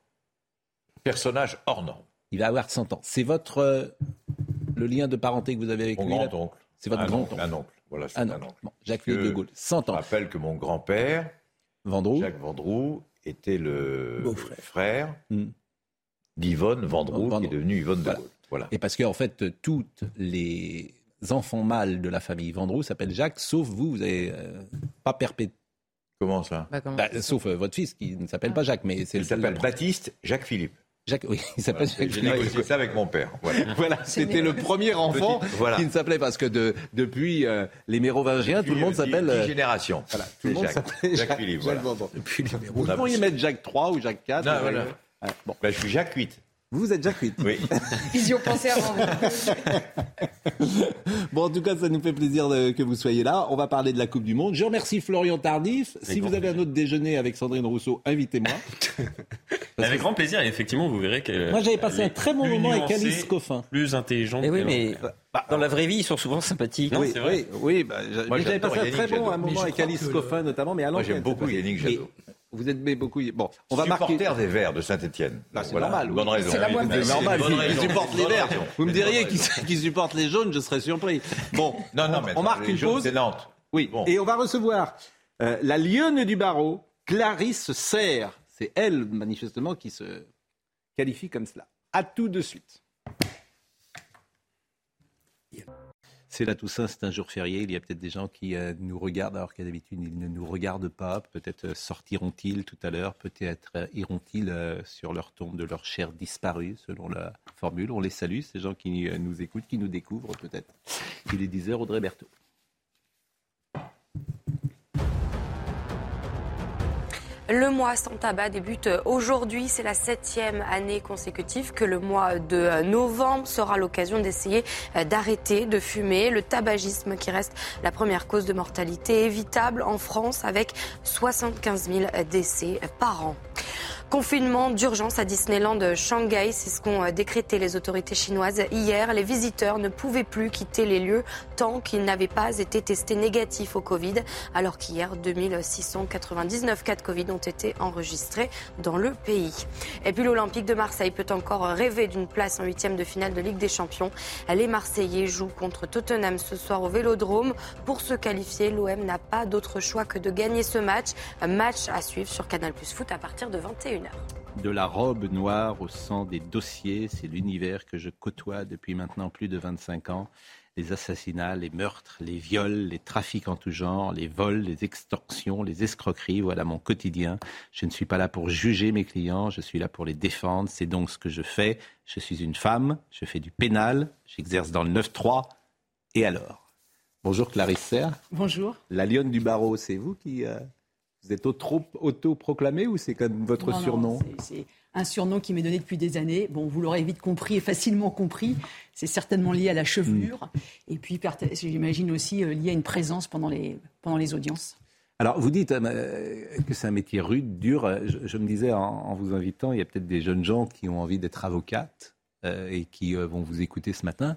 Personnage hors norme. Il va avoir 100 ans. C'est votre euh, le lien de parenté que vous avez avec mon lui grand-oncle. C'est votre grand-oncle. Un oncle. Voilà, c'est un, oncle. Jacques-Philippe de Gaulle, 100 ans. Je rappelle que mon grand-père, Vendroux. Jacques Vendroux, était le frère, frère hmm. d'Yvonne Vendroux, qui est devenue Yvonne de Gaulle. Voilà. Et parce qu'en fait, toutes les enfants mâles de la famille Vendroux s'appellent Jacques, sauf vous, vous n'avez euh, pas perpétué. Comment ça? Bah, bah, Sauf euh, votre fils qui ne s'appelle pas Jacques, mais c'est Il s'appelle Baptiste Jacques Philippe. Jacques, oui, il s'appelle Jacques J'ai négocié ça avec mon père. Voilà, voilà c'était le premier enfant qui ne s'appelait parce que de, depuis euh, les mérovingiens, tout le monde s'appelle. Euh, génération. Voilà, tout le monde s'appelle Jacques, Jacques, Philippe. Voilà. Depuis les Vous pourriez mettre Jacques 3 ou Jacques 4. Non, voilà. bon. Bah, je suis Jacques 8. Vous êtes Jacques 8. Oui. Ils y ont pensé avant. bon, en tout cas, ça nous fait plaisir de, que vous soyez là. On va parler de la Coupe du Monde. Je remercie Florian Tardif. si vous avez un autre déjeuner avec Sandrine Rousseau, invitez-moi. Avec grand plaisir. Et effectivement, vous verrez que. Moi, j'avais passé un très bon moment avec Alice Coffin. Plus intelligent. Et eh oui, mais bah, dans la vraie vie, ils sont souvent sympathiques. oui, oui, oui bah, j'avais passé un très bon moment avec Alice Coffin, notamment, mais à Moi, j'aime beaucoup Yannick Jadot. Vous êtes beaucoup. Bon, on va marquer. des Verts de Saint-Etienne. Bah, c'est normal. Bonne raison. C'est normal. Ils supportent les Verts. Vous me diriez qu'ils supportent les jaunes, je serais surpris. Bon, non, non, mais on marque une pause. C'est Nantes. Oui. Et on va recevoir euh, la lionne du barreau, Clarisse Serre. C'est elle, manifestement, qui se qualifie comme cela. À tout de suite. C'est la Toussaint, c'est un jour férié. Il y a peut-être des gens qui euh, nous regardent alors qu'à d'habitude ils ne nous regardent pas. Peut-être euh, sortiront-ils tout à l'heure, peut-être euh, iront-ils sur leur tombe de leur chair disparue, selon la formule? On les salue, ces gens qui nous écoutent, qui nous découvrent peut-être. Il est 10h, Audrey Berthaud. Le mois sans tabac débute aujourd'hui. C'est la septième année consécutive que le mois de novembre sera l'occasion d'essayer d'arrêter de fumer. Le tabagisme qui reste la première cause de mortalité évitable en France avec 75 000 décès par an. Confinement d'urgence à Disneyland Shanghai, c'est ce qu'ont décrété les autorités chinoises hier. Les visiteurs ne pouvaient plus quitter les lieux tant qu'ils n'avaient pas été testés négatifs au Covid, alors qu'hier, 2699 cas de Covid ont été enregistrés dans le pays. Et puis l'Olympique de Marseille peut encore rêver d'une place en huitième de finale de Ligue des Champions. Les Marseillais jouent contre Tottenham ce soir au Vélodrome. Pour se qualifier, l'OM n'a pas d'autre choix que de gagner ce match. Match à suivre sur Canal Plus Foot à partir de 21h. De la robe noire au sang des dossiers, c'est l'univers que je côtoie depuis maintenant plus de 25 ans. Les assassinats, les meurtres, les viols, les trafics en tout genre, les vols, les extorsions, les escroqueries, voilà mon quotidien. Je ne suis pas là pour juger mes clients, je suis là pour les défendre. C'est donc ce que je fais. Je suis une femme, je fais du pénal, j'exerce dans le 9-3. Et alors? Bonjour Clarisse Serre. Bonjour. La lionne du barreau, c'est vous qui... Euh, vous êtes auto-proclamé ou c'est comme votre surnom? C'est un surnom qui m'est donné depuis des années. Bon, vous l'aurez vite compris et facilement compris. C'est certainement lié à la chevelure. Mm. Et puis, j'imagine aussi euh, lié à une présence pendant les, pendant les audiences. Alors, vous dites euh, que c'est un métier rude, dur. Je, me disais, en, vous invitant, il y a peut-être des jeunes gens qui ont envie d'être avocates euh, et qui vont vous écouter ce matin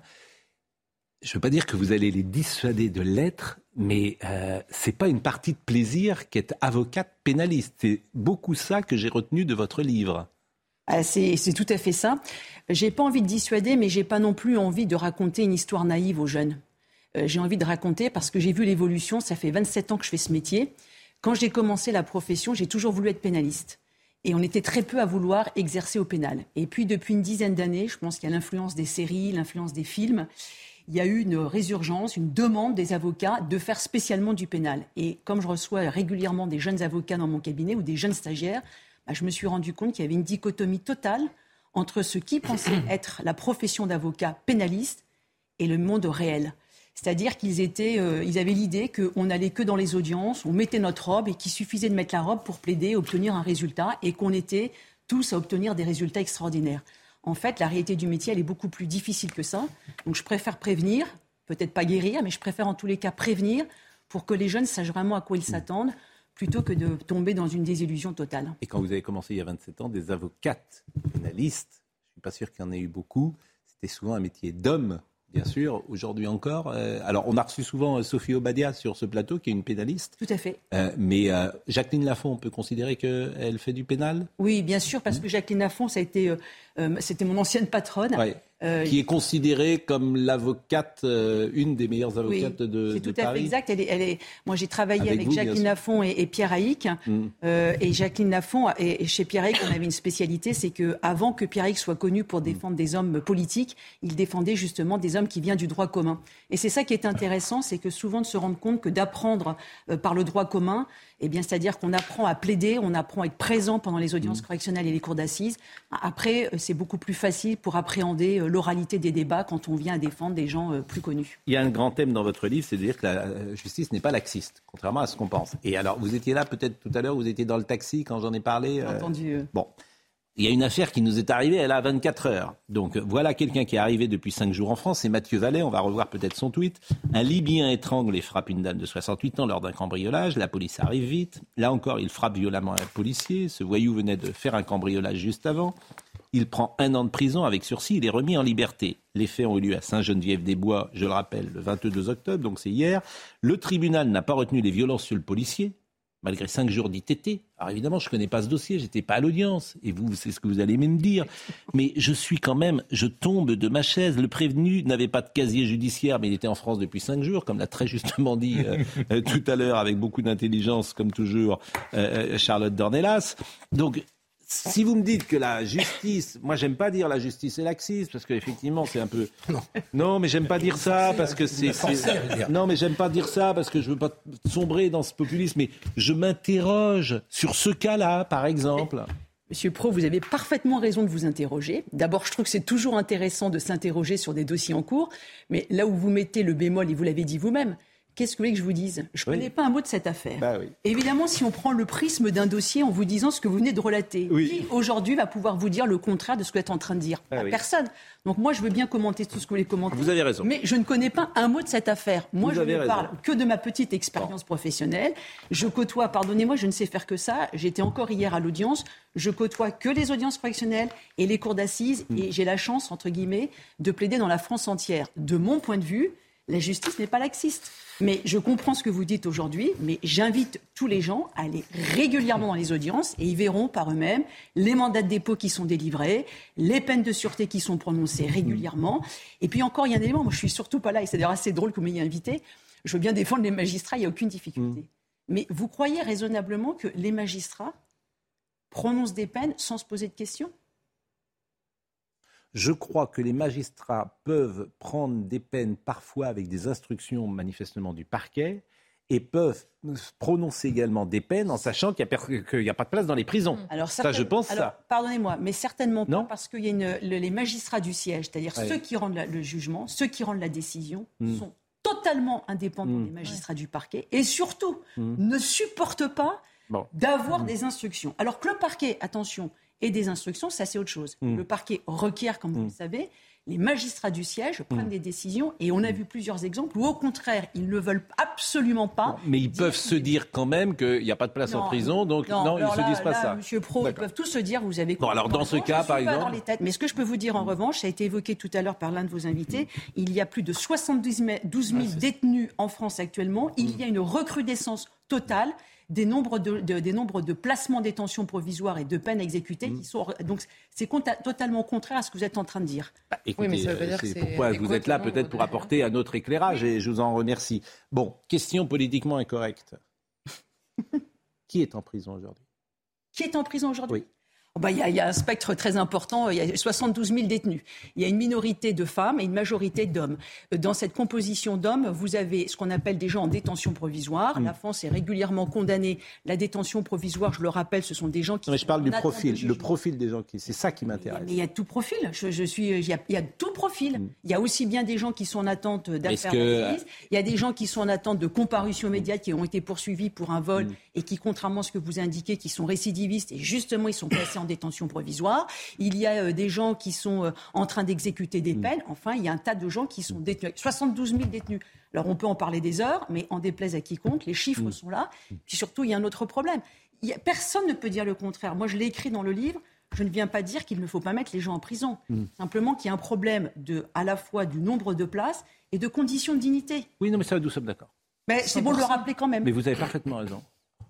je ne veux pas dire que vous allez les dissuader de l'être, mais euh, ce n'est pas une partie de plaisir qu'être avocate pénaliste. C'est beaucoup ça que j'ai retenu de votre livre. Ah, c'est tout à fait ça. J'ai pas envie de dissuader, mais j'ai pas non plus envie de raconter une histoire naïve aux jeunes. Euh, j'ai envie de raconter parce que j'ai vu l'évolution. Ça fait 27 ans que je fais ce métier. Quand j'ai commencé la profession, j'ai toujours voulu être pénaliste. Et on était très peu à vouloir exercer au pénal. Et puis depuis une dizaine d'années, je pense qu'il y a l'influence des séries, l'influence des films. Il y a eu une résurgence, une demande des avocats de faire spécialement du pénal. Et comme je reçois régulièrement des jeunes avocats dans mon cabinet ou des jeunes stagiaires, bah, je me suis rendu compte qu'il y avait une dichotomie totale entre ce qui pensait être la profession d'avocat pénaliste et le monde réel. C'est-à-dire qu'ils étaient, euh, ils avaient l'idée qu'on n'allait que dans les audiences, on mettait notre robe et qu'il suffisait de mettre la robe pour plaider, obtenir un résultat, et qu'on était tous à obtenir des résultats extraordinaires. En fait, la réalité du métier, elle est beaucoup plus difficile que ça. Donc je préfère prévenir, peut-être pas guérir, mais je préfère en tous les cas prévenir pour que les jeunes sachent vraiment à quoi ils s'attendent plutôt que de tomber dans une désillusion totale. Et quand vous avez commencé il y a 27 ans, des avocates pénalistes, je ne suis pas sûr qu'il y en ait eu beaucoup, c'était souvent un métier d'homme bien sûr, aujourd'hui encore. Euh, alors, on a reçu souvent euh, Sophie Obadia sur ce plateau, qui est une pénaliste. Tout à fait. Euh, mais Jacqueline Lafont, on peut considérer qu'elle fait du pénal? Oui, bien sûr, parce que Jacqueline Lafont, ça a été, c'était mon ancienne patronne. Euh, qui est considérée comme l'avocate, euh, une des meilleures avocates de, Paris. C'est tout à fait exact. Elle est, elle est... Moi, j'ai travaillé avec, Jacqueline Lafont et, Pierre Haïk. Mm. Euh, et Jacqueline Lafont, et, chez Pierre Haïk, on avait une spécialité, c'est que avant que Pierre Haïk soit connu pour défendre des hommes politiques, il défendait justement des hommes qui viennent du droit commun. Et c'est ça qui est intéressant, c'est que souvent de se rendre compte que d'apprendre par le droit commun, eh bien, c'est-à-dire qu'on apprend à plaider, on apprend à être présent pendant les audiences mm. correctionnelles et les cours d'assises. Après, c'est beaucoup plus facile pour appréhender l'oralité des débats quand on vient à défendre des gens euh, plus connus. Il y a un grand thème dans votre livre, c'est de dire que la euh, justice n'est pas laxiste, contrairement à ce qu'on pense. Et alors, vous étiez là peut-être tout à l'heure, vous étiez dans le taxi quand j'en ai parlé. Euh, entendu. Bon. Il y a une affaire qui nous est arrivée, elle a 24 heures. Donc voilà quelqu'un qui est arrivé depuis 5 jours en France, c'est Mathieu Vallet, on va revoir peut-être son tweet. Un Libyen étrangle et frappe une dame de 68 ans lors d'un cambriolage, la police arrive vite. Là encore, il frappe violemment un policier, ce voyou venait de faire un cambriolage juste avant. Il prend un an de prison avec sursis. Il est remis en liberté. Les faits ont eu lieu à Saint-Geneviève-des-Bois, je le rappelle, le 22 octobre, donc c'est hier. Le tribunal n'a pas retenu les violences sur le policier, malgré cinq jours d'ITT. Alors évidemment, je ne connais pas ce dossier, j'étais pas à l'audience, et vous, c'est ce que vous allez me dire. Mais je suis quand même, je tombe de ma chaise. Le prévenu n'avait pas de casier judiciaire, mais il était en France depuis cinq jours, comme l'a très justement dit euh, euh, tout à l'heure, avec beaucoup d'intelligence, comme toujours, euh, Charlotte Dornelas. Donc si vous me dites que la justice, moi j'aime pas dire la justice est laxiste parce qu'effectivement c'est un peu. Non. non, mais j'aime pas dire ça parce que c'est. Non, mais j'aime pas dire ça parce que je veux pas sombrer dans ce populisme. Mais je m'interroge sur ce cas-là, par exemple. Monsieur Pro, vous avez parfaitement raison de vous interroger. D'abord, je trouve que c'est toujours intéressant de s'interroger sur des dossiers en cours, mais là où vous mettez le bémol, et vous l'avez dit vous-même, Qu'est-ce que vous voulez que je vous dise? Je ne connais pas un mot de cette affaire. Bah Évidemment, si on prend le prisme d'un dossier en vous disant ce que vous venez de relater, qui aujourd'hui va pouvoir vous dire le contraire de ce que vous êtes en train de dire? Bah Personne. Donc moi, je veux bien commenter tout ce que vous voulez commenter. Vous avez raison. Mais je ne connais pas un mot de cette affaire. Moi, je ne parle que de ma petite expérience professionnelle. Je côtoie, pardonnez-moi, je ne sais faire que ça. J'étais encore hier à l'audience. Je côtoie que les audiences professionnelles et les cours d'assises. Hmm. Et j'ai la chance, entre guillemets, de plaider dans la France entière. De mon point de vue, la justice n'est pas laxiste. Mais je comprends ce que vous dites aujourd'hui, mais j'invite tous les gens à aller régulièrement dans les audiences et ils verront par eux-mêmes les mandats de dépôt qui sont délivrés, les peines de sûreté qui sont prononcées régulièrement. Et puis encore, il y a un élément, moi je suis surtout pas là, et c'est d'ailleurs assez drôle que vous m'ayez invité. Je veux bien défendre les magistrats, il n'y a aucune difficulté. Mm. Mais vous croyez raisonnablement que les magistrats prononcent des peines sans se poser de questions? Je crois que les magistrats peuvent prendre des peines parfois avec des instructions manifestement du parquet et peuvent prononcer également des peines en sachant qu'il n'y a, pas de place dans les prisons. Alors, ça, je pense ça. Pardonnez-moi, mais certainement pas parce qu'il y a une, les magistrats du siège, c'est-à-dire ceux qui rendent le jugement, ceux qui rendent la décision, hmm. sont totalement indépendants hmm. des magistrats du parquet et surtout hmm. ne supportent pas d'avoir des instructions. Alors que le parquet, attention, et des instructions, ça c'est autre chose. Mm. Le parquet requiert, comme vous le mm. savez, les magistrats du siège prennent mm. des décisions et on a vu plusieurs exemples où au contraire ils ne veulent absolument pas. mais ils peuvent se dire quand même qu'il n'y a pas de place en prison, donc non, ils ne se disent pas ça. Monsieur Pro, ils peuvent tous se dire vous avez. Bon alors dans ce cas par exemple. Mais ce que je peux vous dire en revanche, ça a été évoqué tout à l'heure par l'un de vos invités, il y a plus de 72 000 détenus en France actuellement. Il y a une recrudescence totale des nombres de, des nombres de placements détention provisoire et de peines exécutées qui sont. Donc, c'est totalement contraire à ce que vous êtes en train de dire. Bah, écoutez, euh, c'est pourquoi vous êtes là, peut-être pour apporter un autre éclairage, et je vous en remercie. Bon, question politiquement incorrecte. qui est en prison aujourd'hui? Qui est en prison aujourd'hui? Oh, bah, il y, a un spectre très important. Il y a 72 000 détenus. Il y a une minorité de femmes et une majorité d'hommes. Euh, dans cette composition d'hommes, vous avez ce qu'on appelle des gens en détention provisoire. La France est régulièrement condamnée. La détention provisoire, je le rappelle, ce sont des gens qui. mais je parle du profil, le profil des gens qui. C'est ça qui m'intéresse. Il y a tout profil. Je, suis. Il y, a, il y, a, tout profil. Mm. Il y a aussi bien des gens qui sont en attente d'affaires que... Il y a des gens qui sont en attente de comparution immédiate, qui ont été poursuivis pour un vol mm. Et qui, contrairement à ce que vous indiquez, qui sont récidivistes et justement ils sont placés en détention provisoire. Il y a euh, des gens qui sont euh, en train d'exécuter des mm. peines. Enfin, il y a un tas de gens qui sont détenus. 72 000 détenus. Alors on peut en parler des heures, mais en déplaise à quiconque, les chiffres mm. sont là. Puis surtout, il y a un autre problème. Il personne ne peut dire le contraire. Moi, je l'ai écrit dans le livre. Je ne viens pas dire qu'il ne faut pas mettre les gens en prison. Mm. Simplement qu'il y a un problème de, à la fois du nombre de places et de conditions de dignité. Oui, non, mais ça, nous sommes d'accord. Mais c'est bon de le rappeler quand même. Mais vous avez parfaitement raison.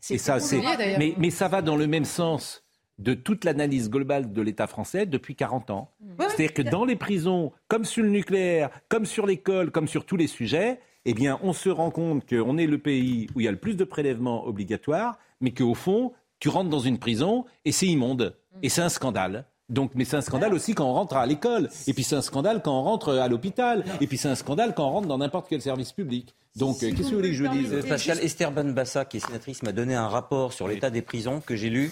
Et ça, c'est. Mais, mais ça va dans le même sens de toute l'analyse globale de l'État français depuis 40 ans. C'est-à-dire que dans les prisons, comme sur le nucléaire, comme sur l'école, comme sur tous les sujets, eh bien, on se rend compte qu'on est le pays où il y a le plus de prélèvements obligatoires, mais qu'au fond, tu rentres dans une prison et c'est immonde. Et c'est un scandale. Donc, mais c'est un scandale aussi quand on rentre à l'école. Et puis c'est un scandale quand on rentre à l'hôpital. Et puis c'est un scandale quand on rentre dans n'importe quel service public. Donc, euh, qu'est-ce que vous voulez que je dise Pascal, Esther Benbassa, qui est sénatrice, m'a donné un rapport sur l'état des prisons que j'ai lu.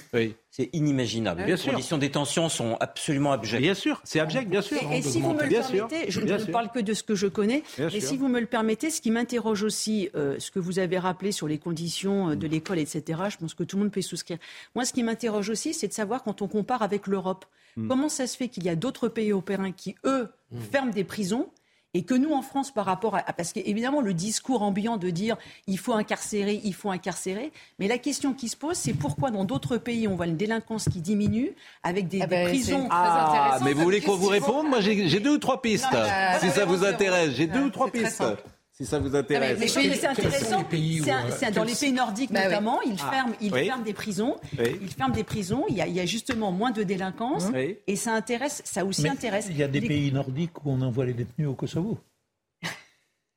C'est inimaginable. Les conditions de détention sont absolument abjectes. Bien sûr, c'est abject, bien sûr. Et, si vous me le permettez, je ne parle que de ce que je connais, et si vous me le permettez, ce qui m'interroge aussi, euh, ce que vous avez rappelé sur les conditions euh, de l'école, etc., je pense que tout le monde peut y souscrire. Moi, ce qui m'interroge aussi, c'est de savoir quand on compare avec l'Europe, hmm. comment ça se fait qu'il y a d'autres pays européens qui, eux, hmm. ferment des prisons et que nous, en France, par rapport à. Parce qu'évidemment, le discours ambiant de dire il faut incarcérer, il faut incarcérer. Mais la question qui se pose, c'est pourquoi dans d'autres pays, on voit une délinquance qui diminue avec des, ah ben, prisons. Ah, mais vous voulez qu'on vous réponde? Moi, j'ai deux ou trois pistes. si ça vous intéresse, j'ai deux ou trois pistes si ça vous intéresse. mais, c'est intéressant. C'est dans les pays nordiques bah notamment, ils ah. ferment, ils ferment des prisons. Ils ferment des prisons. Il y, a, il y a justement moins de délinquance et ça intéresse, ça aussi intéresse. Il y a des pays nordiques où on envoie les détenus au Kosovo.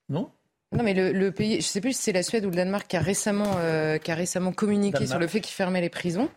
non? Non, mais le, pays, je ne sais plus si c'est la Suède ou le Danemark qui a récemment, euh, qui a récemment communiqué sur le fait qu'ils fermaient les prisons.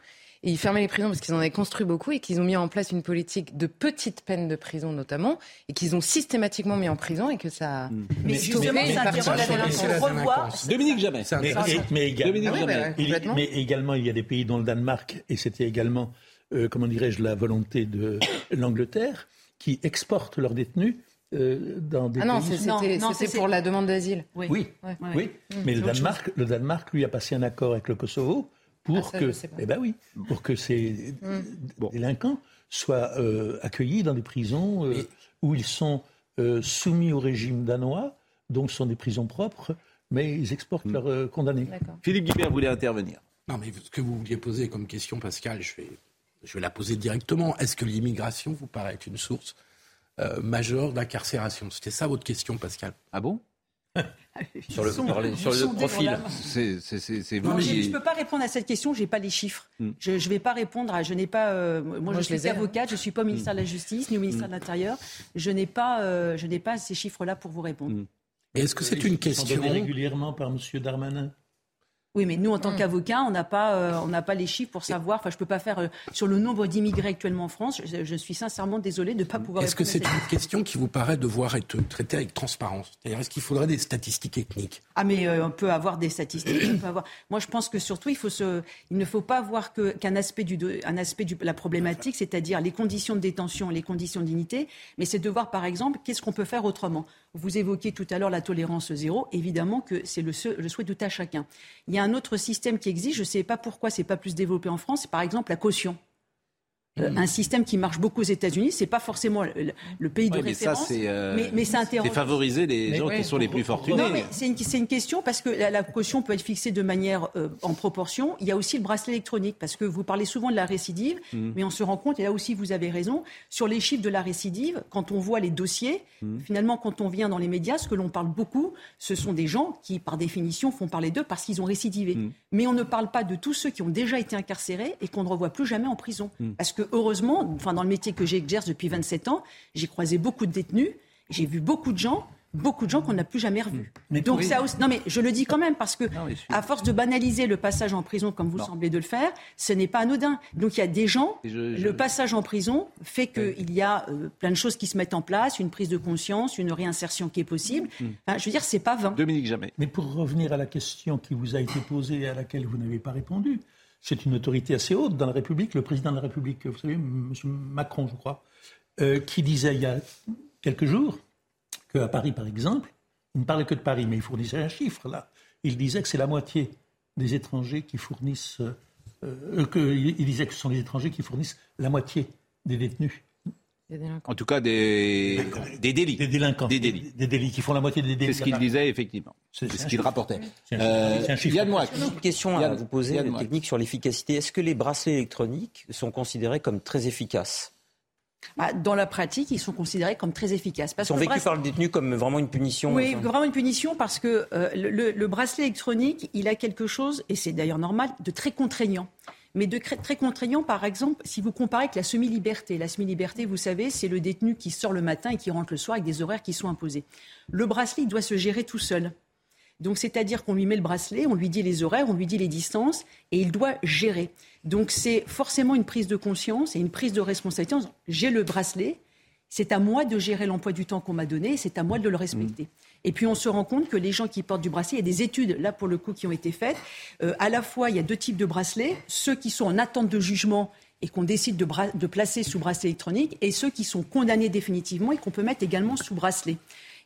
Et ils fermaient les prisons parce qu'ils en avaient construit beaucoup et qu'ils ont mis en place une politique de petites peines de prison notamment et qu'ils ont systématiquement mis en prison et que ça. Mm. Mais justement, ça interroge la délinquance. Dominique Jamais. Mais, mais, également, ah mais, également, il y a des pays dont le Danemark et c'était également, euh, comment dirais-je, la volonté de l'Angleterre qui exportent leurs détenus. Euh, dans des ah non, c'était pour la demande d'asile. Oui, oui. oui. Mais le Danemark, le Danemark, lui, a passé un accord avec le Kosovo pour ah, que, eh ben oui, pour que ces mm. délinquants soient euh, accueillis dans des prisons euh, où ils sont euh, soumis au régime danois, donc ce sont des prisons propres, mais ils exportent mm. leurs condamnés. Philippe Guibert voulait intervenir. Non, mais ce que vous vouliez poser comme question, Pascal, je vais, je vais la poser directement. Est-ce que l'immigration vous paraît être une source majeure d'incarcération? C'était ça votre question, Pascal. Ah bon? Sur le, sur le profil. C'est vous Je ne peux pas répondre à cette question, je n'ai pas les chiffres. Hmm. Je ne vais pas répondre à. Je n'ai pas. Euh, moi, je, suis avocate, je ne suis pas au ministère de la Justice ni au ministère de l'Intérieur. Je n'ai pas, euh, je n'ai pas ces chiffres-là pour vous répondre. Hmm. Est-ce que c'est une question régulièrement par M. Darmanin? Oui, mais nous, en tant mm. qu'avocats, on n'a pas, euh, on n'a pas les chiffres pour savoir. Enfin, je peux pas faire euh, sur le nombre d'immigrés actuellement en France. Je, suis sincèrement désolé de ne pas pouvoir. Est-ce que c'est une question qui vous paraît devoir être traitée avec transparence? C'est-à-dire, est-ce qu'il faudrait des statistiques ethniques? Ah, mais euh, on peut avoir des statistiques. on peut avoir... Moi, je pense que surtout, il faut se, il ne faut pas voir que qu'un aspect du, un aspect de la problématique, c'est-à-dire les conditions de détention, les conditions de dignité, mais c'est de voir, par exemple, qu'est-ce qu'on peut faire autrement. Vous évoquiez tout à l'heure la tolérance zéro. Évidemment que c'est le, souhait de tout à chacun. Il y a un autre système qui existe, je ne sais pas pourquoi c'est pas plus développé en France, par exemple la caution. Euh, un système qui marche beaucoup aux États-Unis. C'est pas forcément le, pays de référence, euh, mais, mais, ça C'est favoriser les gens qui sont les plus fortunés. C'est une, une, question parce que la, caution peut être fixée de manière euh, en proportion. Il y a aussi le bracelet électronique parce que vous parlez souvent de la récidive, mm. mais on se rend compte et là aussi vous avez raison sur les chiffres de la récidive. Quand on voit les dossiers, mm. finalement, quand on vient dans les médias, ce que l'on parle beaucoup, ce sont des gens qui, par définition, font parler d'eux parce qu'ils ont récidivé. Mm. Mais on ne parle pas de tous ceux qui ont déjà été incarcérés et qu'on ne revoit plus jamais en prison parce que heureusement, enfin, dans le métier que j'exerce depuis 27 ans, j'ai croisé beaucoup de détenus, j'ai vu beaucoup de gens beaucoup de gens qu'on n'a plus jamais revus. Donc ça non mais je le dis quand même parce que à force de banaliser le passage en prison comme vous semblez de le faire, ce n'est pas anodin. Donc il y a des gens, le passage en prison fait qu'il y a euh, plein de choses qui se mettent en place, une prise de conscience, une réinsertion qui est possible. Hmm. Enfin, je veux dire, c'est pas vain. Dominique Jamais. Mais pour revenir à la question qui vous a été posée et à laquelle vous n'avez pas répondu, c'est une autorité assez haute dans la République, le président de la République, vous savez, M. Macron, je crois, euh, qui disait il y a quelques jours qu'à Paris, par exemple, il ne parlait que de Paris, mais il fournissait un chiffre là. Il disait que c'est la moitié des étrangers qui fournissent. Euh, euh, il disait que ce sont les étrangers qui fournissent la moitié des détenus. En tout cas, des, des délits. Des délinquants. Des délits. Des délits qui font la moitié des délits. C'est ce qu'il disait, effectivement. C'est ce qu'il rapportait. C'est un, chiffre. Une question à vous poser, technique sur l'efficacité. Est-ce que les bracelets électroniques sont considérés comme très efficaces bah, dans la pratique, ils sont considérés comme très efficaces. Parce ils sont vécus par le détenu comme vraiment une punition. Oui, vraiment une punition parce que euh, le, bracelet électronique, il a quelque chose, et c'est d'ailleurs normal, de très contraignant. Mais de très contraignant, par exemple, si vous comparez avec la semi-liberté. La semi-liberté, vous savez, c'est le détenu qui sort le matin et qui rentre le soir avec des horaires qui sont imposés. Le bracelet, il doit se gérer tout seul. Donc, c'est-à-dire qu'on lui met le bracelet, on lui dit les horaires, on lui dit les distances, et il doit gérer. Donc, c'est forcément une prise de conscience et une prise de responsabilité. J'ai le bracelet, c'est à moi de gérer l'emploi du temps qu'on m'a donné, c'est à moi de le respecter. Mmh. Et puis on se rend compte que les gens qui portent du bracelet, il y a des études là pour le coup qui ont été faites. Euh, à la fois, il y a deux types de bracelets ceux qui sont en attente de jugement et qu'on décide de, de, placer sous bracelet électronique, et ceux qui sont condamnés définitivement et qu'on peut mettre également sous bracelet.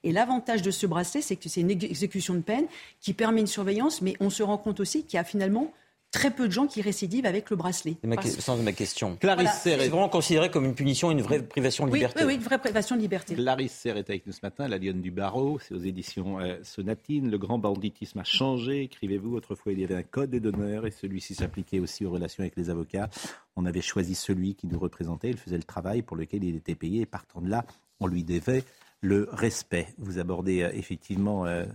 Et l'avantage de ce bracelet, c'est que c'est une exécution de peine qui permet une surveillance, mais on se rend compte aussi qu'il y a finalement très peu de gens qui récidivent avec le bracelet. C'est le sens de ma question. Clarisse C'est vraiment considéré comme une punition, une vraie privation de liberté. Oui, oui, une vraie privation de liberté. Clarisse Serre est avec nous ce matin, la lionne du barreau, c'est aux éditions euh, Sonatine. Le grand banditisme a changé, écrivez-vous. Autrefois, il y avait un code d'honneur et celui-ci s'appliquait aussi aux relations avec les avocats. On avait choisi celui qui nous représentait, il faisait le travail pour lequel il était payé et partant de là, on lui devait le respect. Vous abordez euh, effectivement euh,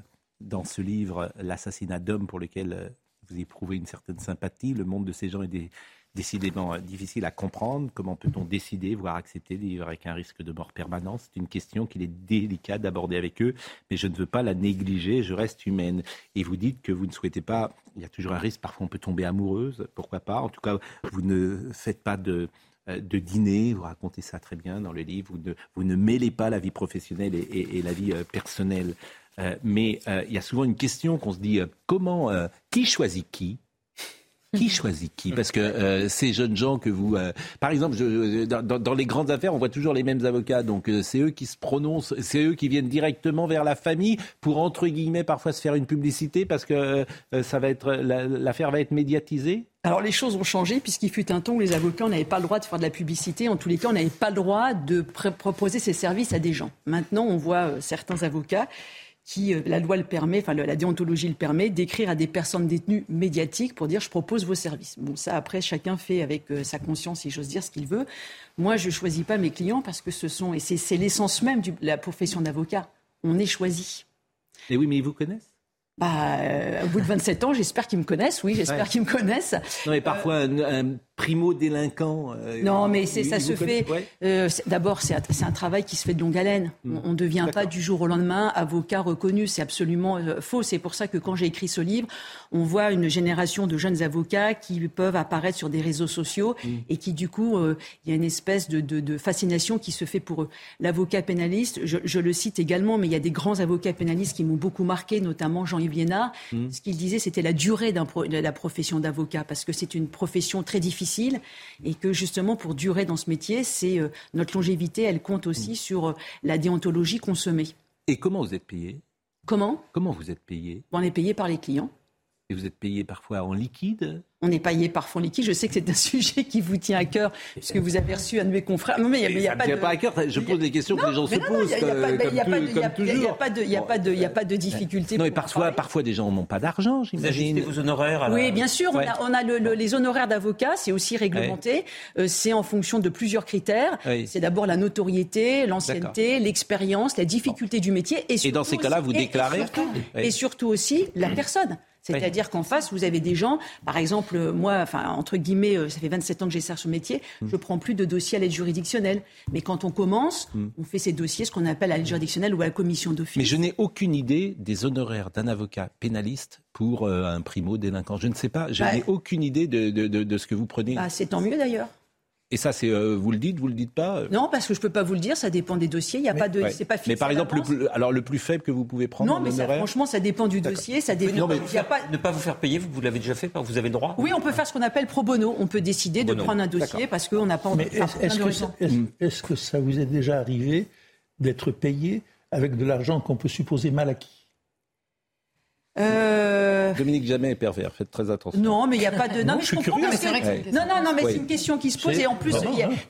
dans ce livre l'assassinat d'hommes pour lequel vous éprouvez une certaine sympathie. Le monde de ces gens est décidément euh, difficile à comprendre. Comment peut-on décider, voire accepter de vivre avec un risque de mort permanent? C'est une question qu'il est délicat d'aborder avec eux, mais je ne veux pas la négliger, je reste humaine. Et vous dites que vous ne souhaitez pas, il y a toujours un risque, parfois on peut tomber amoureuse, pourquoi pas? En tout cas, vous ne faites pas de euh, dîner, vous racontez ça très bien dans le livre, vous ne, vous ne mêlez pas la vie professionnelle et la vie euh, personnelle. Euh, mais euh, il y a souvent une question qu'on se dit euh, comment, qui choisit qui? Qui choisit qui? Parce que ces jeunes gens que vous... par exemple, dans, les grandes affaires, on voit toujours les mêmes avocats. Donc c'est eux qui se prononcent, c'est eux qui viennent directement vers la famille pour, entre guillemets, parfois se faire une publicité parce que ça l'affaire va être médiatisée? Alors les choses ont changé puisqu'il fut un temps où les avocats n'avaient pas le droit de faire de la publicité. En tous les cas, on n'avait pas le droit de proposer ces services à des gens. Maintenant, on voit certains avocats qui, euh, la loi le permet, enfin la déontologie le permet, d'écrire à des personnes détenues médiatiques pour dire je propose vos services. Bon, ça après chacun fait avec euh, sa conscience, si j'ose dire, ce qu'il veut. Moi, je choisis pas mes clients parce que ce sont et c'est l'essence même de la profession d'avocat. On est choisi. Et oui, mais ils vous connaissent? Bah, euh, au bout de 27 ans, j'espère qu'ils me connaissent. Oui, j'espère qu'ils me connaissent. Non, mais parfois, un, primo-délinquant. Euh, non, mais ça se fait. Euh, d'abord, c'est un, travail qui se fait de longue haleine. Hmm. On ne devient pas du jour au lendemain avocat reconnu. C'est absolument faux. C'est pour ça que quand j'ai écrit ce livre, on voit une génération de jeunes avocats qui peuvent apparaître sur des réseaux sociaux hmm. et qui, du coup, il y a une espèce de, fascination qui se fait pour eux. L'avocat pénaliste, je, je, le cite également, mais il y a des grands avocats pénalistes qui m'ont beaucoup marqué, notamment Jean-Yves Hmm. ce qu'il disait, c'était la durée de la profession d'avocat, parce que c'est une profession très difficile et que justement, pour durer dans ce métier, c'est euh, notre longévité, elle compte aussi hmm. sur euh, la déontologie consommée. Et comment vous êtes payé? Comment? Comment vous êtes payé? On est payé par les clients. Et vous êtes payé parfois en liquide? On est payé par fonds liquide. Je sais que c'est un sujet qui vous tient à cœur, puisque vous avez reçu un de mes confrères. Non, mais il n'y a, pas de... pas à cœur. Je pose des questions que les gens se posent. Il n'y a pas de, il a pas de, il a pas de difficulté. Non, mais parfois, parfois des gens n'ont pas d'argent, j'imagine. vos honoraires. Oui, bien sûr. On a, les honoraires d'avocat, c'est aussi réglementé. Euh, c'est en fonction de plusieurs critères. C'est d'abord la notoriété, l'ancienneté, l'expérience, la difficulté du métier. Et, dans ces cas-là, vous déclarez. Et surtout aussi la personne. C'est-à-dire qu'en face, vous avez des gens, par exemple, moi, enfin, entre guillemets, euh, ça fait 27 ans que j'exerce ce métier, mm. je prends plus de dossiers à l'aide juridictionnelle. Mais quand on commence, mm. on fait ces dossiers, ce qu'on appelle à l'aide juridictionnelle ou à la commission d'office. Mais je n'ai aucune idée des honoraires d'un avocat pénaliste pour euh, un primo-délinquant. Je ne sais pas, je bah, n'ai aucune idée de, de, ce que vous prenez. Bah, c'est tant mieux d'ailleurs. Et ça, c'est euh, vous le dites, vous le dites pas Non, parce que je peux pas vous le dire. Ça dépend des dossiers. Il y a pas de, c'est pas fixé. Mais par exemple, le plus, alors le plus faible que vous pouvez prendre. Non, mais franchement, ça dépend du dossier. Ça dépend. mais il y a pas... ne pas vous faire payer, vous, l'avez déjà fait. Vous avez le droit. Oui, on peut faire ce qu'on appelle pro bono. On peut décider de prendre un dossier parce qu'on n'a pas. Mais est-ce que, est que ça vous est déjà arrivé d'être payé avec de l'argent qu'on peut supposer mal acquis? Euh... Dominique Jamais est pervers, faites très attention. Non, mais il n'y a pas de. Non, mais je, comprends. Non, non, non, mais c'est une question qui se pose. Et en plus,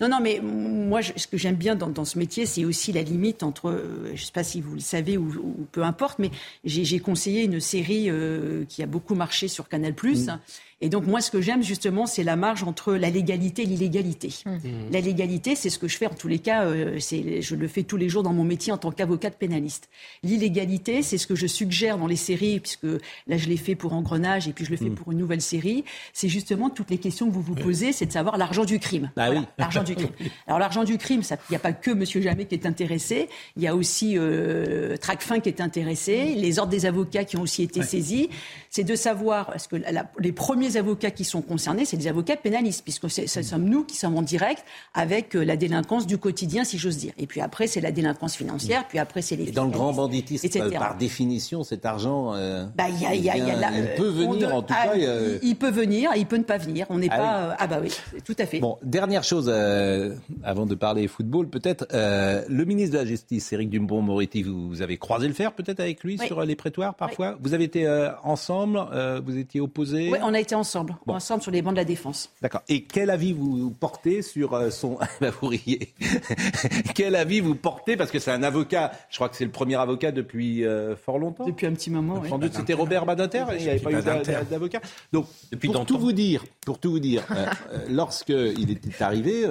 non, non, mais moi, ce que j'aime bien dans, ce métier, c'est aussi la limite entre. Euh, je ne sais pas si vous le savez ou, peu importe, mais j'ai conseillé une série euh, qui a beaucoup marché sur Canal. Mm. Et donc moi, ce que j'aime justement, c'est la marge entre la légalité et l'illégalité. Mmh. La légalité, c'est ce que je fais en tous les cas. Euh, je le fais tous les jours dans mon métier en tant qu'avocate pénaliste. L'illégalité, c'est ce que je suggère dans les séries, puisque là je l'ai fait pour Engrenage et puis je le fais mmh. pour une nouvelle série. C'est justement toutes les questions que vous vous posez, c'est de savoir l'argent du crime. Ah oui. L'argent du crime. Alors l'argent du crime, il n'y a pas que Monsieur Jamais qui est intéressé. Il y a aussi euh, Tracfin qui est intéressé, les ordres des avocats qui ont aussi été saisis. C'est de savoir est-ce que les premiers avocats qui sont concernés, c'est des avocats pénalistes, puisque ce sommes nous qui sommes en direct avec euh, la délinquance du quotidien, si j'ose dire. Et puis après, c'est la délinquance financière, puis après, c'est les. Et dans le grand banditisme, par définition, cet argent. bah, il peut venir, en tout cas. Il, peut venir, il peut ne pas venir. On n'est ah pas. Euh, ah, bah oui, tout à fait. Bon, dernière chose, euh, avant de parler football, peut-être. le ministre de la Justice, Éric Dumbrun-Moretti, vous, avez croisé le fer peut-être avec lui sur les prétoires parfois? Vous avez été ensemble Vous étiez opposés? Oui, on a été ensemble, ensemble sur les bancs de la défense. D'accord. Et quel avis vous portez sur euh, son bah, vous Quel avis vous portez parce que c'est un avocat. Je crois que c'est le premier avocat depuis euh, fort longtemps. Depuis un petit moment. Sans doute c'était Robert Badinter. Il n'y avait pas eu d'avocat. Donc depuis pour tout vous dire, pour tout vous dire, euh, lorsque il était arrivé,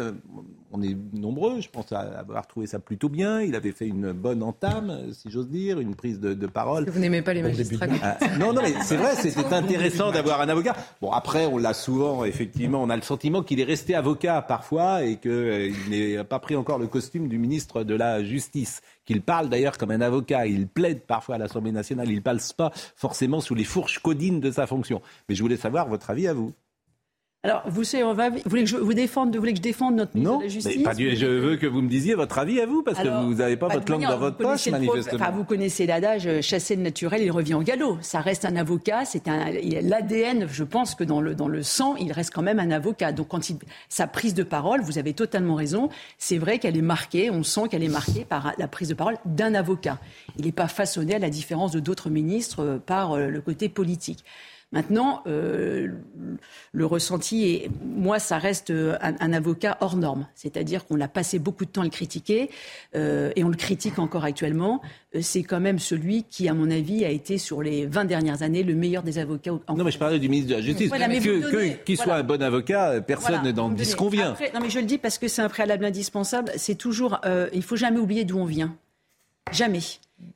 on est nombreux, je pense, à avoir trouvé ça plutôt bien. Il avait fait une bonne entame, si j'ose dire, une prise de, parole. vous n'aimez pas les magistrats ah, Non, non, mais c'est vrai, c'était intéressant d'avoir un avocat. Bon, après, on l'a souvent, effectivement, on a le sentiment qu'il est resté avocat parfois et qu'il euh, n'est pas pris encore le costume du ministre de la Justice. Qu'il parle d'ailleurs comme un avocat. Il plaide parfois à l'Assemblée nationale. Il ne passe pas forcément sous les fourches codines de sa fonction. Mais je voulais savoir votre avis à vous. Alors, vous, savez, on va, vous voulez que je vous défende, vous voulez que je défende notre ministre de la Justice Non, pas du, je veux que vous me disiez votre avis à vous, parce que vous n'avez pas votre langue dans votre poche, manifestement. Enfin, vous connaissez l'adage, euh, chasser le naturel, il revient au galop. Ça reste un avocat, c'est un, l'ADN, je pense que dans le, dans le sang, il reste quand même un avocat. Donc, quand il, sa prise de parole, vous avez totalement raison, c'est vrai qu'elle est marquée, on sent qu'elle est marquée par la prise de parole d'un avocat. Il n'est pas façonné, à la différence de d'autres ministres, euh, par euh, le côté politique. Maintenant, euh, le ressenti, est, moi, ça reste un, avocat hors norme. C'est-à-dire qu'on a passé beaucoup de temps à le critiquer, euh, et on le critique encore actuellement. Euh, c'est quand même celui qui, à mon avis, a été sur les 20 dernières années le meilleur des avocats. non, mais je parlais du ministre de la Justice. Qu'il soit un bon avocat, personne n'en disconvient. non, mais je le dis parce que c'est un préalable indispensable. C'est toujours, il faut jamais oublier d'où on vient. Jamais.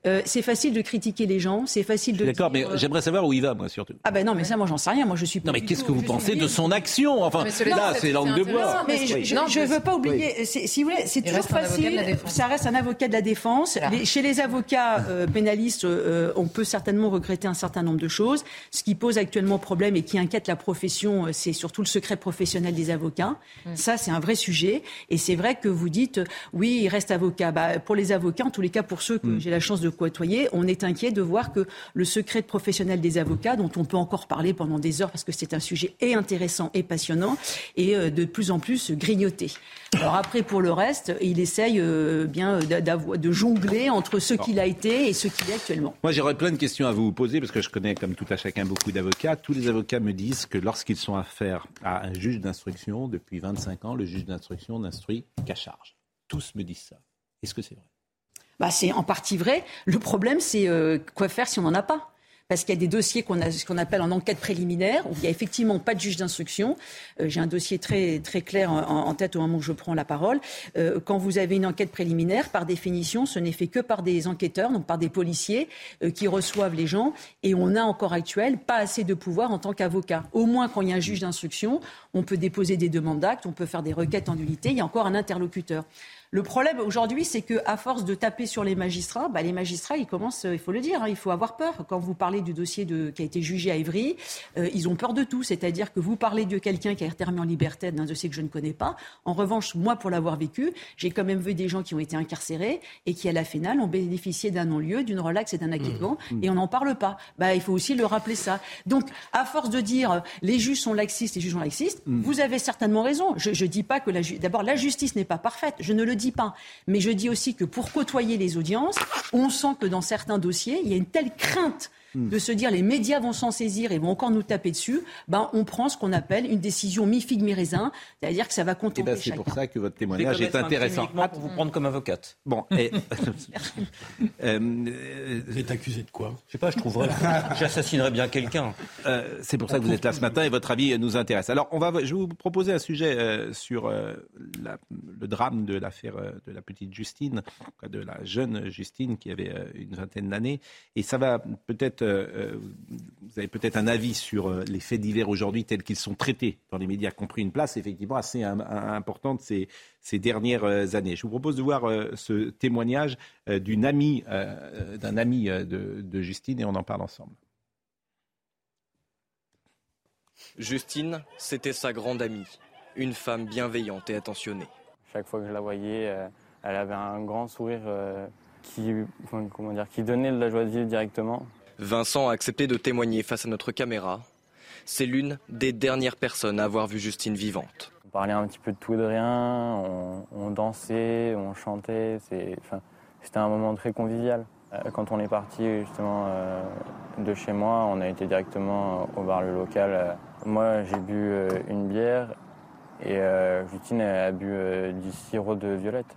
Euh, c'est facile de critiquer les gens, c'est facile de. D'accord, mais j'aimerais savoir où il va, moi, surtout. Ah ben non, mais ça, moi, j'en sais rien. Moi, je suis. Non, mais qu'est-ce que vous pensez de son action Enfin, là, c'est langue de bois. Mais je, ne veux pas oublier. Si vous voulez, c'est toujours facile. Ça reste un avocat de la défense. chez les avocats euh, pénalistes, euh, on peut certainement regretter un certain nombre de choses. Ce qui pose actuellement problème et qui inquiète la profession, c'est surtout le secret professionnel des avocats. Mm. Ça, c'est un vrai sujet. Et c'est vrai que vous dites, oui, il reste avocat. Bah, pour les avocats, en tous les cas, pour ceux que mm. j'ai la chance de côtoyer, on est inquiet de voir que le secret professionnel des avocats, dont on peut encore parler pendant des heures parce que c'est un sujet et intéressant et passionnant, est euh, de plus en plus grignoté. Alors après, pour le reste, il essaye euh, bien de jongler entre ce qu'il a été et ce qu'il est actuellement. Moi, j'aurais plein de questions à vous poser parce que je connais, comme tout à chacun, beaucoup d'avocats. Tous les avocats me disent que lorsqu'ils sont affaire à un juge d'instruction, depuis 25 ans, le juge d'instruction n'instruit qu'à charge. Tous me disent ça. Est-ce que c'est vrai? Bah, c'est en partie vrai. Le problème, c'est euh, quoi faire si on n'en a pas? Parce qu'il y a des dossiers qu'on appelle en enquête préliminaire, où il n'y a effectivement pas de juge d'instruction. Euh, j'ai un dossier très, très clair en, tête au moment où je prends la parole. Euh, quand vous avez une enquête préliminaire, par définition, ce n'est fait que par des enquêteurs, donc par des policiers qui reçoivent les gens, et on a encore actuel pas assez de pouvoir en tant qu'avocat. Au moins, quand il y a un juge d'instruction, on peut déposer des demandes d'actes, on peut faire des requêtes en nullité, il y a encore un interlocuteur. Le problème aujourd'hui, c'est qu'à force de taper sur les magistrats, bah, les magistrats, ils commencent, il faut le dire, hein, il faut avoir peur. Quand vous parlez du dossier de, qui a été jugé à Évry, euh, ils ont peur de tout. C'est-à-dire que vous parlez de quelqu'un qui a été remis en liberté d'un dossier que je ne connais pas. En revanche, moi, pour l'avoir vécu, j'ai quand même vu des gens qui ont été incarcérés et qui, à la finale, ont bénéficié d'un non-lieu, d'une relaxe et d'un acquittement, mmh. Mmh. et on n'en parle pas. Bah, il faut aussi le rappeler ça. Donc, à force de dire euh, les juges sont laxistes, les juges sont laxistes, mmh. vous avez certainement raison. Je ne dis pas que la, d'abord la justice n'est pas parfaite. Je ne le dis pas. Mais je dis aussi que pour côtoyer les audiences, on sent que dans certains dossiers, il y a une telle crainte Hmm. de se dire les médias vont s'en saisir et vont encore nous taper dessus, ben, on prend ce qu'on appelle une décision mi-figue, mi-raisin, c'est-à-dire que ça va contenter eh ben, C'est pour ça que votre témoignage est intéressant. pour vous prendre comme avocate. Bon, et... euh, vous êtes accusé de quoi? Je sais pas, je trouverais. J'assassinerais bien quelqu'un. Euh, c'est pour ça que vous êtes là ce matin et votre avis nous intéresse. Alors, on va, je vais vous proposer un sujet euh, sur euh, la, le drame de l'affaire de la petite Justine, de la jeune Justine qui avait une vingtaine d'années. Et ça va peut-être euh, euh, vous avez peut-être un avis sur euh, les faits divers aujourd'hui tels qu'ils sont traités dans les médias, qui ont pris une place effectivement assez importante ces, ces dernières années. Je vous propose de voir ce témoignage d'une amie, d'un ami de, de Justine et on en parle ensemble. Justine, c'était sa grande amie, une femme bienveillante et attentionnée. Chaque fois que je la voyais, elle avait un grand sourire qui, comment dire, qui donnait de la joie de vivre directement. Vincent a accepté de témoigner face à notre caméra. C'est l'une des dernières personnes à avoir vu Justine vivante. On parlait un petit peu de tout et de rien, on, dansait, on chantait, c'était un moment très convivial. Euh, quand on est parti justement euh, de chez moi, on a été directement au bar le local. Moi j'ai bu euh, une bière et Justine a bu du sirop de violette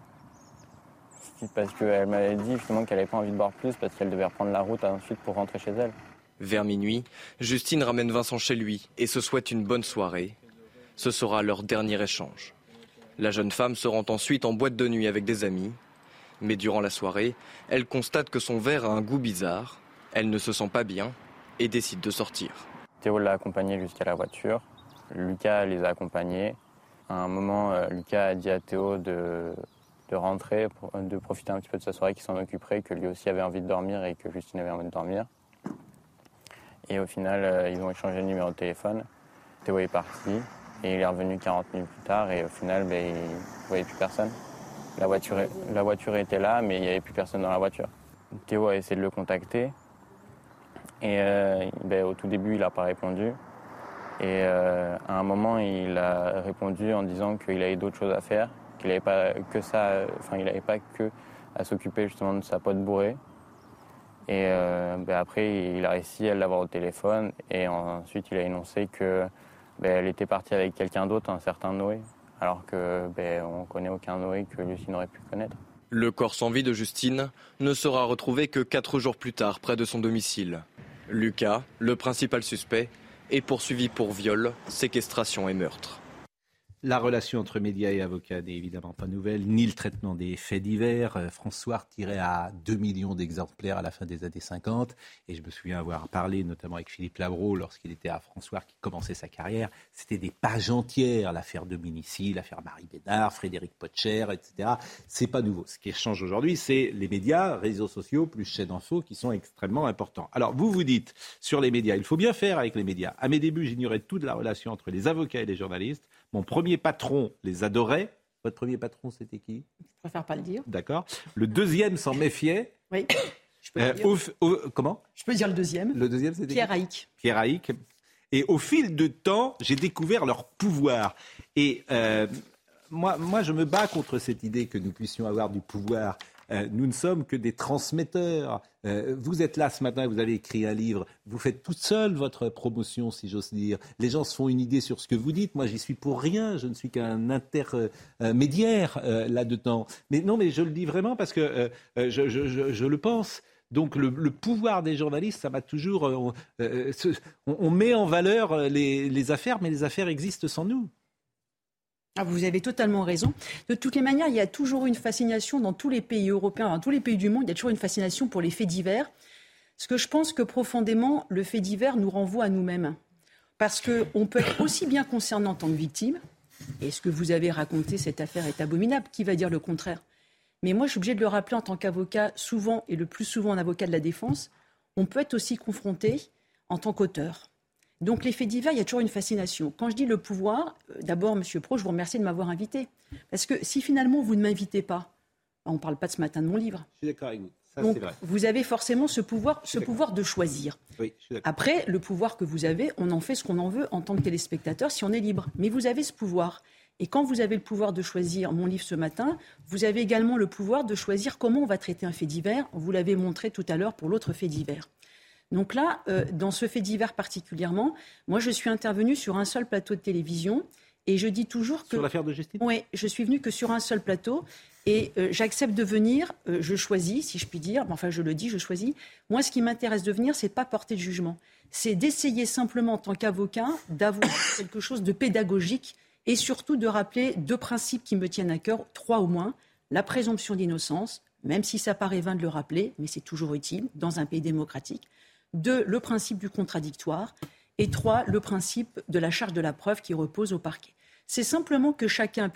parce qu'elle m'avait dit justement qu'elle n'avait pas envie de boire plus parce qu'elle devait reprendre la route ensuite pour rentrer chez elle. Vers minuit, Justine ramène Vincent chez lui et se souhaite une bonne soirée. Ce sera leur dernier échange. La jeune femme se rend ensuite en boîte de nuit avec des amis. Mais durant la soirée, elle constate que son verre a un goût bizarre. Elle ne se sent pas bien et décide de sortir. Théo l'a accompagnée jusqu'à la voiture. Lucas les a accompagnés. À un moment, euh, Lucas a dit à Théo de de rentrer, de profiter un petit peu de sa soirée, qu'il s'en occuperait, que lui aussi avait envie de dormir et que Justine avait envie de dormir. Et au final, euh, ils ont échangé le numéro de téléphone. Théo est parti et il est revenu 40 minutes plus tard et au final, ben, il ne voyait plus personne. La voiture, la voiture était là, mais il n'y avait plus personne dans la voiture. Théo a essayé de le contacter et euh, ben, au tout début, il n'a pas répondu. Et euh, à un moment, il a répondu en disant qu'il avait d'autres choses à faire qu'il n'avait pas que ça, enfin il n'avait pas que à s'occuper justement de sa pote bourrée. Et euh, ben après, il a réussi à l'avoir au téléphone et ensuite il a énoncé que ben, était partie avec quelqu'un d'autre, un certain Noé, alors que ben, on connaît aucun Noé que Lucie n'aurait pu connaître. Le corps sans vie de Justine ne sera retrouvé que quatre jours plus tard près de son domicile. Lucas, le principal suspect, est poursuivi pour viol, séquestration et meurtre. La relation entre médias et avocats n'est évidemment pas nouvelle, ni le traitement des faits divers. Euh, François tirait à 2 millions d'exemplaires à la fin des années 50. Et je me souviens avoir parlé notamment avec Philippe Labro lorsqu'il était à François qui commençait sa carrière. C'était des pages entières, l'affaire Dominici, l'affaire Marie Bénard, Frédéric Potcher, etc. C'est pas nouveau. Ce qui change aujourd'hui, c'est les médias, réseaux sociaux, plus chaînes d'infos qui sont extrêmement importants. Alors vous vous dites sur les médias, il faut bien faire avec les médias. À mes débuts, j'ignorais toute la relation entre les avocats et les journalistes. Mon premier patron les adorait. Votre premier patron, c'était qui? Je préfère pas le dire. D'accord. Le deuxième s'en méfiait. Oui. Je peux dire. comment? Je peux dire le deuxième. Le deuxième, c'était Pierre Haïk. Pierre Haïk. Et au fil de temps, j'ai découvert leur pouvoir. Et euh, moi, moi, je me bats contre cette idée que nous puissions avoir du pouvoir. Euh, nous ne sommes que des transmetteurs. Euh, vous êtes là ce matin, vous avez écrit un livre, vous faites toute seule votre promotion, si j'ose dire. Les gens se font une idée sur ce que vous dites. Moi, j'y suis pour rien. Je ne suis qu'un intermédiaire euh, là-dedans. Mais non, mais je le dis vraiment parce que je, le pense. Donc le, pouvoir des journalistes, ça m'a toujours... On, met en valeur les, affaires, mais les affaires existent sans nous. Ah, vous avez totalement raison. De toutes les manières, il y a toujours une fascination dans tous les pays européens, dans tous les pays du monde, il y a toujours une fascination pour les faits divers. Parce que je pense que profondément, le fait divers nous renvoie à nous-mêmes. Parce qu'on peut être aussi bien concerné en tant que victime, et ce que vous avez raconté, cette affaire est abominable, qui va dire le contraire? Mais moi, je suis obligé de le rappeler en tant qu'avocat, souvent et le plus souvent en avocat de la défense, on peut être aussi confronté en tant qu'auteur. Donc les faits divers, il y a toujours une fascination. Quand je dis le pouvoir, euh, d'abord, Monsieur Pro, je vous remercie de m'avoir invité. Parce que si finalement vous ne m'invitez pas, on ne parle pas de ce matin de mon livre. Je suis d'accord avec vous. Ça, Donc, vrai. vous avez forcément ce pouvoir, ce pouvoir de choisir. Oui, Après, le pouvoir que vous avez, on en fait ce qu'on en veut en tant que téléspectateur si on est libre. Mais vous avez ce pouvoir. Et quand vous avez le pouvoir de choisir mon livre ce matin, vous avez également le pouvoir de choisir comment on va traiter un fait divers. Vous l'avez montré tout à l'heure pour l'autre fait divers. Donc là, euh, dans ce fait divers particulièrement, moi je suis intervenue sur un seul plateau de télévision et je dis toujours que... Sur l'affaire de Justine? Oui, je suis venue que sur un seul plateau et euh, j'accepte de venir, euh, je choisis, si je puis dire, enfin je le dis, je choisis. Moi, ce qui m'intéresse de venir, c'est pas porter de jugement. C'est d'essayer simplement en tant qu'avocat d'avoir quelque chose de pédagogique et surtout de rappeler deux principes qui me tiennent à cœur, trois au moins. La présomption d'innocence, même si ça paraît vain de le rappeler, mais c'est toujours utile dans un pays démocratique. Deux, le principe du contradictoire. Et trois, le principe de la charge de la preuve qui repose au parquet. C'est simplement que chacun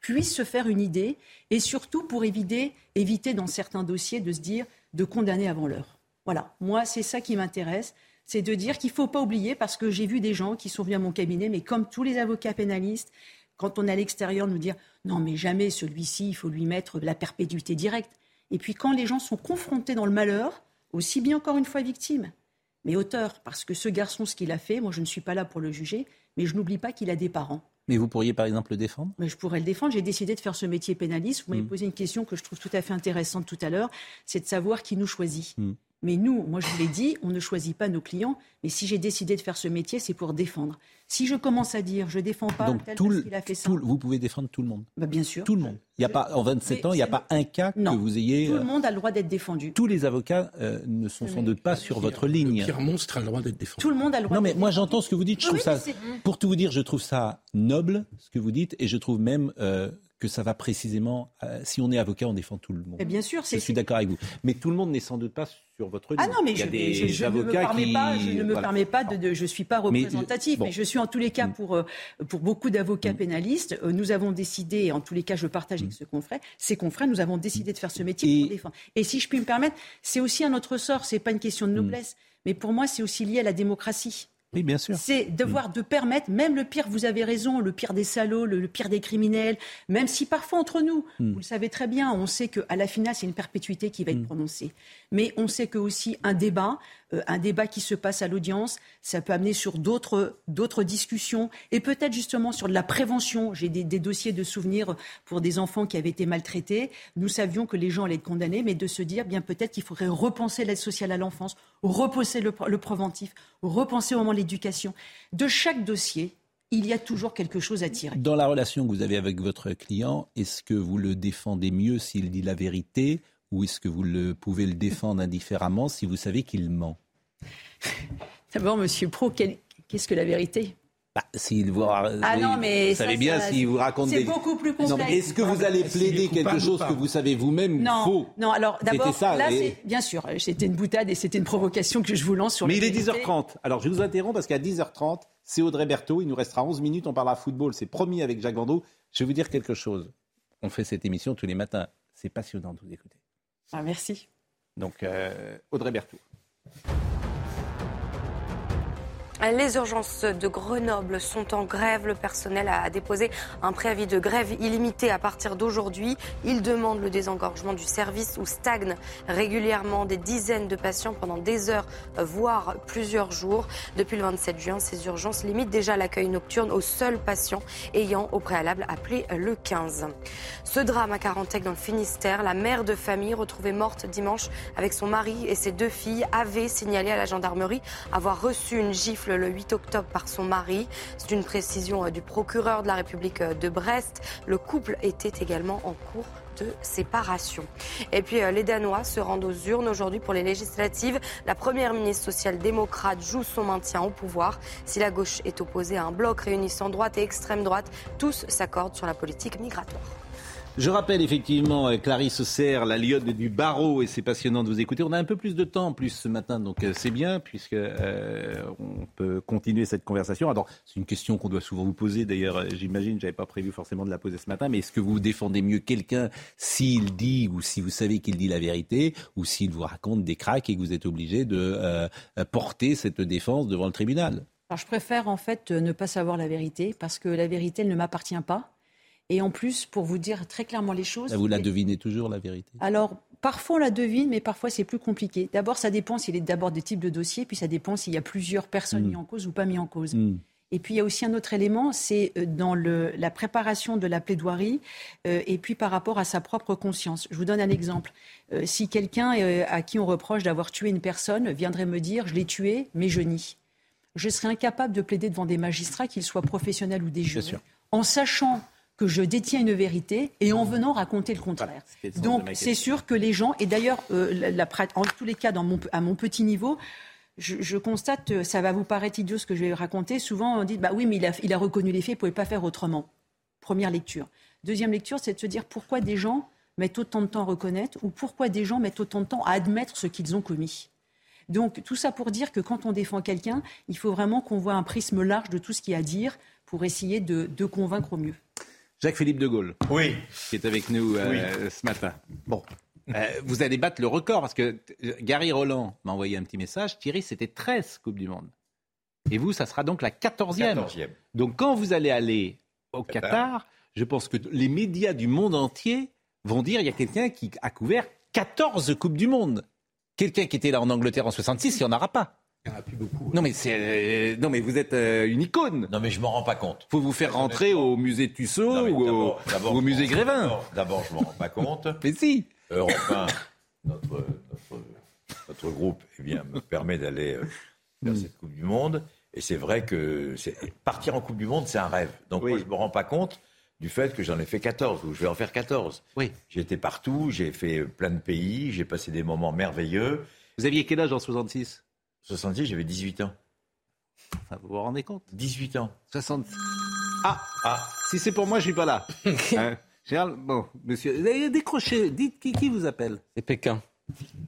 puisse se faire une idée et surtout pour éviter, éviter dans certains dossiers de se dire de condamner avant l'heure. Voilà, moi c'est ça qui m'intéresse c'est de dire qu'il ne faut pas oublier, parce que j'ai vu des gens qui sont venus à mon cabinet, mais comme tous les avocats pénalistes, quand on est à l'extérieur, nous dire non, mais jamais celui-ci, il faut lui mettre la perpétuité directe. Et puis quand les gens sont confrontés dans le malheur, aussi bien encore une fois victimes, mais auteur, parce que ce garçon, ce qu'il a fait, moi je ne suis pas là pour le juger, mais je n'oublie pas qu'il a des parents. Mais vous pourriez par exemple le défendre? Mais Je pourrais le défendre. J'ai décidé de faire ce métier pénaliste. Vous m'avez hmm. posé une question que je trouve tout à fait intéressante tout à l'heure, c'est de savoir qui nous choisit. Hmm. Mais nous, moi je vous l'ai dit, on ne choisit pas nos clients. Mais si j'ai décidé de faire ce métier, c'est pour défendre. Si je commence à dire je défends pas Donc, tel tout parce qu'il a fait ça. vous pouvez défendre tout le monde bah, Bien sûr. Tout le monde. Il y a pas, en 27 ans, il n'y a pas un cas que vous ayez. Tout le euh, monde a le droit d'être défendu. Tous les avocats euh, ne sont sans doute pas sur votre ligne. Le pire monstre a le droit d'être défendu. Tout le monde a le droit Non, mais moi j'entends ce que vous dites. Je trouve Oui, ça, mais pour tout vous dire, je trouve ça noble ce que vous dites, et je trouve même euh, que ça va précisément. euh, si on est avocat, on défend tout le monde. Bien sûr, Je suis d'accord avec vous. Mais tout le monde n'est sans doute pas sur votre ligne. Ah non, mais je, des je- je ne me avocats permets qui. pas, je ne me voilà. permets pas de, de- je suis pas représentatif, mais, bon. je suis en tous les cas pour euh, pour beaucoup d'avocats Mm. pénalistes. Euh, Nous avons décidé, et en tous les cas, je partage avec ce confrère, ces confrères, nous avons décidé de faire ce métier pour défendre. Et si je puis me permettre, c'est aussi un autre sort. C'est pas une question de Mm. noblesse, mais pour moi, c'est aussi lié à la démocratie. Oui, bien sûr. C'est devoir de permettre, même le pire, vous avez raison, le pire des salauds, le, le pire des criminels, même si parfois entre nous, Mm. vous le savez très bien, on sait qu'à la finale, c'est une perpétuité qui va Mm. être prononcée. Mais on sait que aussi un débat, un débat qui se passe à l'audience, ça peut amener sur d'autres discussions et peut-être justement sur de la prévention. J'ai des, dossiers de souvenirs pour des enfants qui avaient été maltraités. Nous savions que les gens allaient être condamnés, mais de se dire bien peut-être qu'il faudrait repenser l'aide sociale à l'enfance, repenser le, le préventif, repenser au moment de l'éducation. De chaque dossier, il y a toujours quelque chose à tirer. Dans la relation que vous avez avec votre client, est-ce que vous le défendez mieux s'il dit la vérité ou est-ce que vous le, pouvez le défendre indifféremment si vous savez qu'il ment D'abord, Monsieur Pro, qu'est-ce que la vérité? Bah, s'il vous, Ah oui, non, mais vous ça, savez bien s'il vous raconte c'est des... beaucoup plus complexe. Est-ce que vous allez plaider quelque chose que vous savez vous-même Non, faux? non. Alors d'abord, C'était ça, là, et- c'est bien sûr, c'était une boutade et c'était une provocation que je vous lance sur. Mais il est vérité. 10h30. Alors je vous interromps parce qu'à 10h30, c'est Audrey Berthaud. Il nous restera 11 minutes. On parlera football. C'est promis avec Jacques Vendroux. Je vais vous dire quelque chose. On fait cette émission tous les matins. C'est passionnant de vous écouter. Ah, merci. Donc euh, Audrey Berthaud. Les urgences de Grenoble sont en grève. Le personnel a déposé un préavis de grève illimité à partir d'aujourd'hui. Il demande le désengorgement du service où stagnent régulièrement des dizaines de patients pendant des heures, voire plusieurs jours. Depuis le 27 juin, ces urgences limitent déjà l'accueil nocturne aux seuls patients ayant au préalable appelé le 15. Ce drame à Carantec dans le Finistère, la mère de famille retrouvée morte dimanche avec son mari et ses deux filles avait signalé à la gendarmerie avoir reçu une gifle le 8 octobre par son mari. C'est une précision euh, du procureur de la République euh, de Brest. Le couple était également en cours de séparation. Et puis les Danois se rendent aux urnes aujourd'hui pour les législatives. La première ministre social-démocrate joue son maintien au pouvoir. Si la gauche est opposée à un bloc réunissant droite et extrême droite, tous s'accordent sur la politique migratoire. Je rappelle effectivement euh, Clarisse Serre, la lionne du barreau, et c'est passionnant de vous écouter. On a un peu plus de temps en plus ce matin, donc euh, c'est bien, puisque euh, on peut continuer cette conversation. Alors, c'est une question qu'on doit souvent vous poser, d'ailleurs, j'imagine, j'avais pas prévu forcément de la poser ce matin, mais est-ce que vous défendez mieux quelqu'un s'il dit, ou si vous savez qu'il dit la vérité, ou s'il vous raconte des cracks et que vous êtes obligé de porter cette défense devant le tribunal? Alors, je préfère en fait ne pas savoir la vérité, parce que la vérité, elle ne m'appartient pas. Et en plus, pour vous dire très clairement les choses. Vous la devinez toujours, la vérité? Alors, parfois on la devine, mais parfois c'est plus compliqué. D'abord, ça dépend s'il est d'abord des types de dossiers, puis ça dépend s'il y a plusieurs personnes Mm. mises en cause ou pas mises en cause. Mm. Et puis il y a aussi un autre élément, c'est euh, dans le, la préparation de la plaidoirie euh, et puis par rapport à sa propre conscience. Je vous donne un exemple. Euh, si quelqu'un euh, à qui on reproche d'avoir tué une personne viendrait me dire je l'ai tué, mais je nie, je serais incapable de plaider devant des magistrats, qu'ils soient professionnels ou des jurés, en sachant que je détiens une vérité et en venant raconter le contraire. Donc c'est sûr que les gens, et d'ailleurs, euh, la- la prat- en tous les cas, dans mon, à mon petit niveau, je, je constate, euh, ça va vous paraître idiot ce que je vais raconter, souvent on dit, bah oui, mais il a, il a reconnu les faits, il ne pouvait pas faire autrement. Première lecture. Deuxième lecture, c'est de se dire pourquoi des gens mettent autant de temps à reconnaître ou pourquoi des gens mettent autant de temps à admettre ce qu'ils ont commis. Donc tout ça pour dire que quand on défend quelqu'un, il faut vraiment qu'on voit un prisme large de tout ce qu'il y a à dire pour essayer de, de convaincre au mieux. Jacques-Philippe de Gaulle. Oui. Qui est avec nous euh, ce matin. Bon. Euh, vous allez battre le record parce que euh, Gary Roland m'a envoyé un petit message. Thierry, c'était 13 Coupes du Monde. Et vous, ça sera donc la 14e. 14e. Donc quand vous allez aller au Qatar, je pense que les médias du monde entier vont dire il y a quelqu'un qui a couvert 14 Coupes du Monde. Quelqu'un qui était là en Angleterre en 66, il n'y en aura pas. A plus beaucoup. Non mais, c'est, euh, non mais vous êtes euh, une icône. Non mais je m'en rends pas compte. faut vous faire rentrer au musée Tussaud Non, mais ou au, ou musée Grévin. d'abord- je m'en rends pas compte. Mais si. Europe 1, notre, notre, notre groupe eh bien, me permet d'aller euh, Hmm. vers cette Coupe du Monde. Et c'est vrai que partir en Coupe du Monde, c'est un rêve. Donc moi, je ne me rends pas compte du fait que j'en ai fait 14, ou je vais en faire 14. Oui. J'ai été partout, j'ai fait plein de pays, j'ai passé des moments merveilleux. Vous aviez quel âge en 66 66, j'avais 18 ans. Enfin, vous vous rendez compte? 18 ans. 60. Ah, ah, si c'est pour moi, je suis pas là. Hein Gérald, bon, monsieur, vous avez décroché. Dites qui, qui vous appelle? C'est Pékin.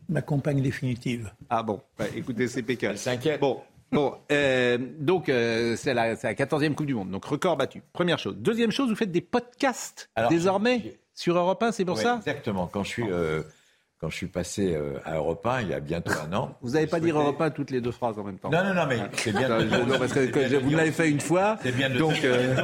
Ma compagne définitive. Ah bon, bah, écoutez, c'est Pékin. Elle s'inquiète. Bon, bon euh, donc euh, c'est la, la 14e Coupe du Monde, donc record battu. Première chose. Deuxième chose, vous faites des podcasts Alors, désormais sur Europe 1, c'est pour Ouais, ça? Exactement. Quand je suis, euh, quand je suis passé euh, à Europe 1, il y a bientôt un an. Vous n'allez pas dire souhaitais- Europe 1 toutes les deux phrases en même temps. Non, non, non, mais c'est bien. de- Non, parce que, bien de vous dire- l'avez fait une fois. C'est bien de donc, dire euh,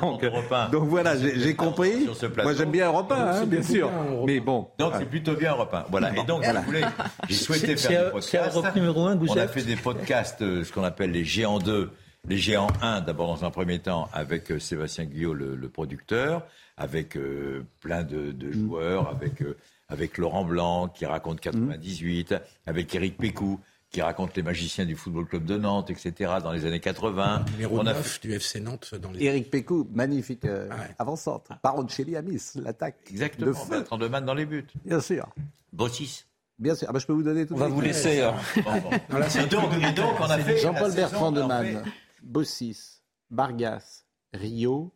donc, 1. donc voilà, j'ai compris. Sur ce plateau. Moi j'aime bien Europe 1, hein, bien sûr. bien, Mais bon. Donc c'est plutôt bien Europe 1. Voilà. Et donc, vous voulez, j'ai souhaité faire des c'est podcasts. Europe numéro un que vous On a fait des podcasts, euh, ce qu'on appelle les géants 2, les géants 1, d'abord dans un premier temps, avec euh, Sébastien Guyot, le, le producteur, avec euh, plein de, de Mm. joueurs, avec, euh, avec Laurent Blanc, qui raconte 98, avec Eric Pécou, qui raconte les magiciens du Football Club de Nantes, etc., dans les années 80. Numéro On a 9 du FC Nantes dans les. Éric Pécou, magnifique euh, Ouais. avant-centre. Baroncelli à Miss, l'attaque. Exactement, De feu. Bertrand Demann dans les buts. Bien sûr. Bossis. Bien sûr. Ah bah, je peux vous donner tout On va vous laisser. hein. Non, là, c'est Et donc, et donc, on a fait. Jean-Paul Bertrand saison, de on a Man, Bossis, Bargas, Rio,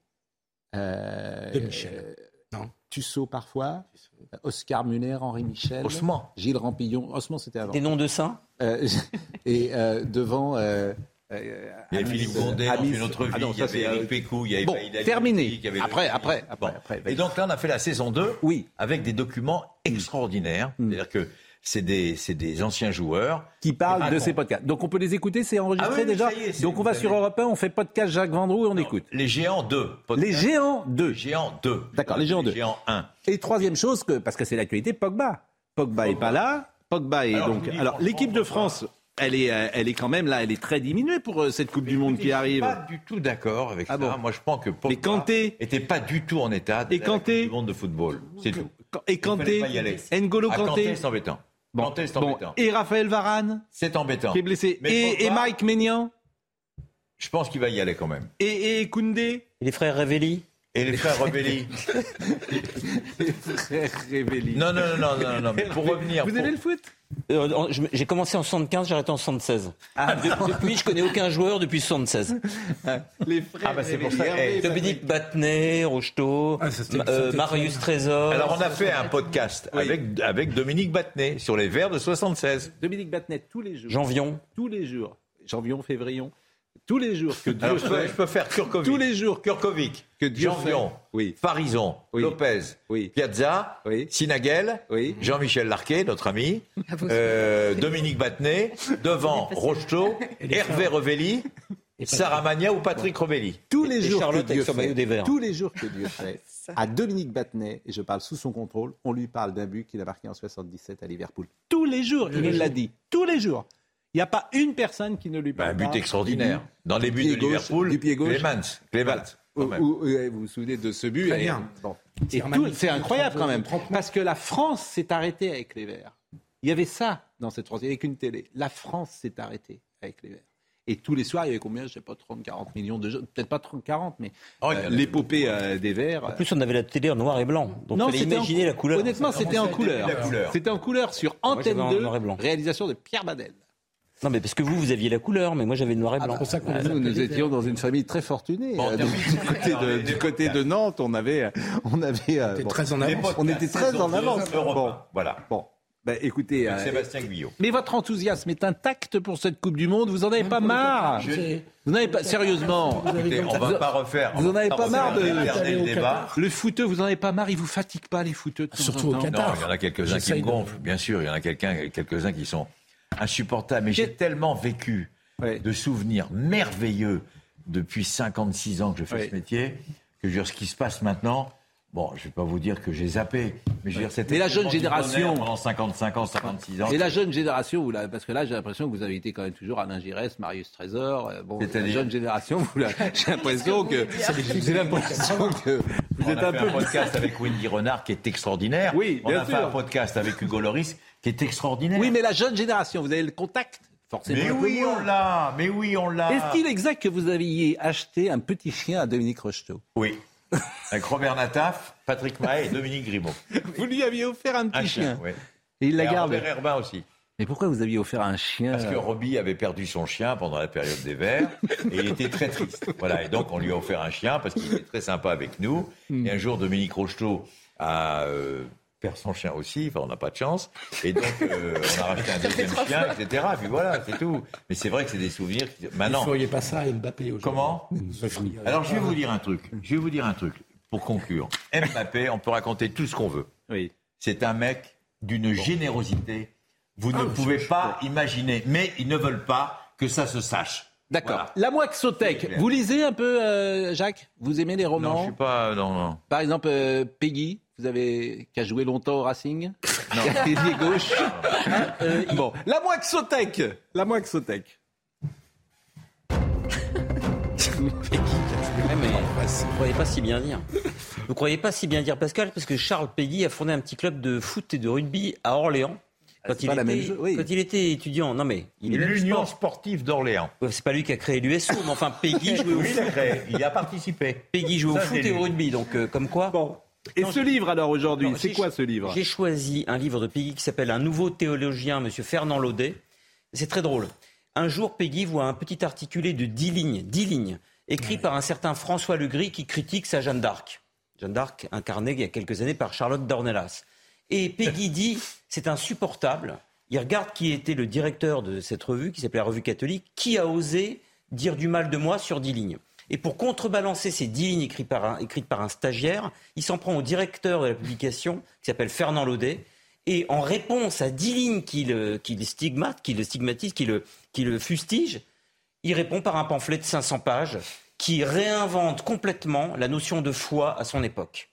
euh, De Michel. euh, Non. Tussaud parfois, Oscar Muller, Henri Michel, Osman. Gilles Rampillon. Osman, c'était avant. Des noms de saints Euh, et euh, devant. euh, euh, Il y avait Amis- Philippe Gondet dans une autre vie, Ah non, il y ça, avait euh, Eric Pécou, il y avait Bon, terminé. il y avait Après, après, après, Bon. après, Et donc là, on a fait la saison 2 Oui. avec des documents extraordinaires. Mm. C'est-à-dire que c'est des, des anciens joueurs. qui parle de ces podcasts. Donc on peut les écouter, c'est enregistré Ah oui, déjà. est, Donc on va sur Europe 1, on fait podcast Jacques Vendroux et on écoute. Les géants 2. Les géants 2. Les géants 2. D'accord, les géants 2. Les géants 1. Et troisième chose, que, parce que c'est l'actualité, Pogba. Pogba est pas là. Pogba est Alors, donc. Alors l'équipe de France, elle est, euh, elle est quand même là, elle est très diminuée pour euh, cette Coupe du Monde qui Je suis arrive. pas du tout d'accord avec Ah ça. bon Moi, je pense que Pogba Kanté était pas du tout en état de Et Kanté du monde de football. C'est tout. Et Kanté. N'Golo Kanté, Kanté. c'est embêtant. Bon, Kanté, c'est bon. embêtant. Et Raphaël Varane, C'est embêtant. qui est blessé. Mais Et, Mike Maignan. Je pense qu'il va y aller quand même. Et, et Koundé. Et les frères Révelli Et les frères Rebelli Les frères Rebelli. Non, non, non, non, non, non, mais pour revenir. Vous pour- aimez le foot? Euh, J'ai commencé en 75, j'ai arrêté en 76. De- depuis, je connais aucun joueur depuis 76. Les frères Ah, bah, c'est pour ça. Hervé, Eh, Dominique Battenet, Rocheteau, Ah, euh, Marius Trésor. Alors, on a fait un podcast avec, avec Dominique Battenet sur les Verts de 76. Dominique Battenet, tous les jours. Janvion. Tous les jours. Janvion, février. Tous les jours que Dieu Alors, je peux, fait. je peux faire Kurkovic. Tous les jours Kurkovic. que Dieu Janvion. fait. Oui. Farison. Oui. Lopez. Oui. Piazza. Oui. Sinagel. Oui. Jean-Michel Larquet, notre ami. À vos euh, Dominique Battenet. Devant Rocheteau. Hervé Revelli. Sarah Magna ou Patrick Revelli. Tous les Et jours Charlotte que Dieu fait, des tous les jours que Dieu fait, à Dominique Battenet, et je parle sous son contrôle, on lui parle d'un but qu'il a marqué en 77 à Liverpool. Tous les jours, il l'a dit. Tous les jours. Il n'y a pas une personne qui ne lui Ben, parle un but extraordinaire. du Dans les buts de gauche, Liverpool, du pied gauche. Clemens. Clemens. Ou- quand même. ou- ou- vous vous souvenez de ce but et- bon. C'est Et incroyable quand même, 30 parce que la France s'est arrêtée avec les Verts. Il y avait ça dans cette France, il n'y avait qu'une télé. La France s'est arrêtée avec les Verts. Et tous les soirs, il y avait combien? Je ne sais pas, 30, 40 millions de gens. Peut-être pas 30, 40, mais Oh, euh, l'épopée euh, des Verts. En plus, on avait la télé en noir et blanc. Donc, il fallait c'était en- la couleur. Honnêtement, c'était en couleur. C'était en couleur sur Moi, Antenne j'avais en 2, noir et blanc. réalisation de Pierre Badel. Non, mais parce que vous, vous aviez la couleur, mais moi, j'avais le noir et blanc. C'est pour ça qu'on les Nous, nous étions dans une famille très fortunée. Bon, Euh, donc, du côté de, les- du les côté de Nantes, on avait, on avait, euh, T'es bon, très en avance. on était très en avance. Bon. Voilà. bon. Ben, écoutez, euh, Sébastien Guyot. mais votre enthousiasme est intact pour cette Coupe du Monde. Vous en avez pas marre Vous n'avez pas, sérieusement. Écoutez, on va pas refaire. Vous on en va avez pas marre de- débat. Qatar. Le footeux, vous en avez pas marre. Il vous fatigue pas les footeux. Surtout au temps Non, Qatar. il y en a quelques-uns qui J'essaye me de- gonflent, bien sûr. Il y en a quelqu'un- quelques-uns qui sont insupportables. Mais j'ai tellement vécu Ouais. de souvenirs merveilleux depuis 56 ans que je fais Ouais. ce métier, que je veux dire, ce qui se passe maintenant, bon, je vais pas vous dire que j'ai zappé, mais je veux dire, c'était Mais la jeune génération- pendant 55 ans, 56 ans. Et la jeune génération, vous parce que là, j'ai l'impression que vous avez été quand même toujours Alain Giresse, Marius Trésor. euh, Bon, la jeune génération, vous j'ai l'impression que, j'ai l'impression que vous on êtes a un fait peu. un podcast avec Wendy Renard qui est extraordinaire. Oui, on bien a fait sûr. un podcast avec Hugo Loris qui est extraordinaire. Oui, mais la jeune génération, vous avez le contact, forcément. Mais oui, on l'a. Mais oui, on l'a. Est-ce qu'il est exact que vous aviez acheté un petit chien à Dominique Rocheteau Oui. Avec Robert Nataf, Patrick Mahé et Dominique Grimaud. Vous lui aviez offert un petit Un chien. chien, oui. Et il l'a gardé. Robert Herbin aussi. Mais pourquoi vous aviez offert un chien Parce que Robbie avait perdu son chien pendant la période des Verts et il était très triste. Voilà, et donc on lui a offert un chien parce qu'il était très sympa avec nous. Hmm. Et un jour, Dominique Rocheteau a euh, perdu son chien aussi, enfin on n'a pas de chance. Et donc euh, on a racheté un deuxième chien, etc. Puis voilà, c'est tout. Mais c'est vrai que c'est des souvenirs. Qui... Vous Maintenant, ne feriez pas ça à Mbappé aujourd'hui. comment Alors je vais vous dire un truc. Je vais vous dire un truc pour conclure. Mbappé, on peut raconter tout ce qu'on veut. Oui. C'est un mec d'une générosité. Vous ne Ah, pouvez pas imaginer. Mais ils ne veulent pas que ça se sache. D'accord. Voilà. La C'est clair. vous lisez un peu, euh, Jacques? Vous aimez les romans? Non, je suis pas. Non, non. Par exemple, euh, Peggy, vous avez qui a joué longtemps au Racing, été pied gauche? Euh, bon, la Moixotech, la Moixotech. Ouais, mais vous ne croyez pas si bien dire. Vous ne croyez pas si bien dire, Pascal, parce que Charles Peggy a fondé un petit club de foot et de rugby à Orléans. Quand, Ah, c'est il, pas la était, même chose, oui. quand il était étudiant, non mais il est L'Union sport. sportive d'Orléans. Ouais, C'est pas lui qui a créé l'USO, mais enfin Peggy jouait au Oui, il a foot. créé. Il a participé. Peggy jouait au foot et au rugby, donc euh, comme quoi. Bon. Et Non, ce livre alors aujourd'hui, c'est quoi ce livre? J'ai choisi un livre de Peggy qui s'appelle Un nouveau théologien, Monsieur Fernand Laudet. C'est très drôle. Un jour, Peggy voit un petit articulé de 10 lignes, 10 lignes, écrit par un certain François Legris qui critique sa Jeanne d'Arc. Jeanne d'Arc incarnée il y a quelques années par Charlotte Dornelas. Et Peggy dit c'est insupportable. Il regarde qui était le directeur de cette revue, qui s'appelait la Revue catholique, qui a osé dire du mal de moi sur 10 lignes. Et pour contrebalancer ces 10 lignes écrites par un, stagiaire, il s'en prend au directeur de la publication, qui s'appelle Fernand Laudet, et en réponse à 10 lignes qui le, stigmatise, qui le, fustige, il répond par un pamphlet de 500 pages qui réinvente complètement la notion de foi à son époque.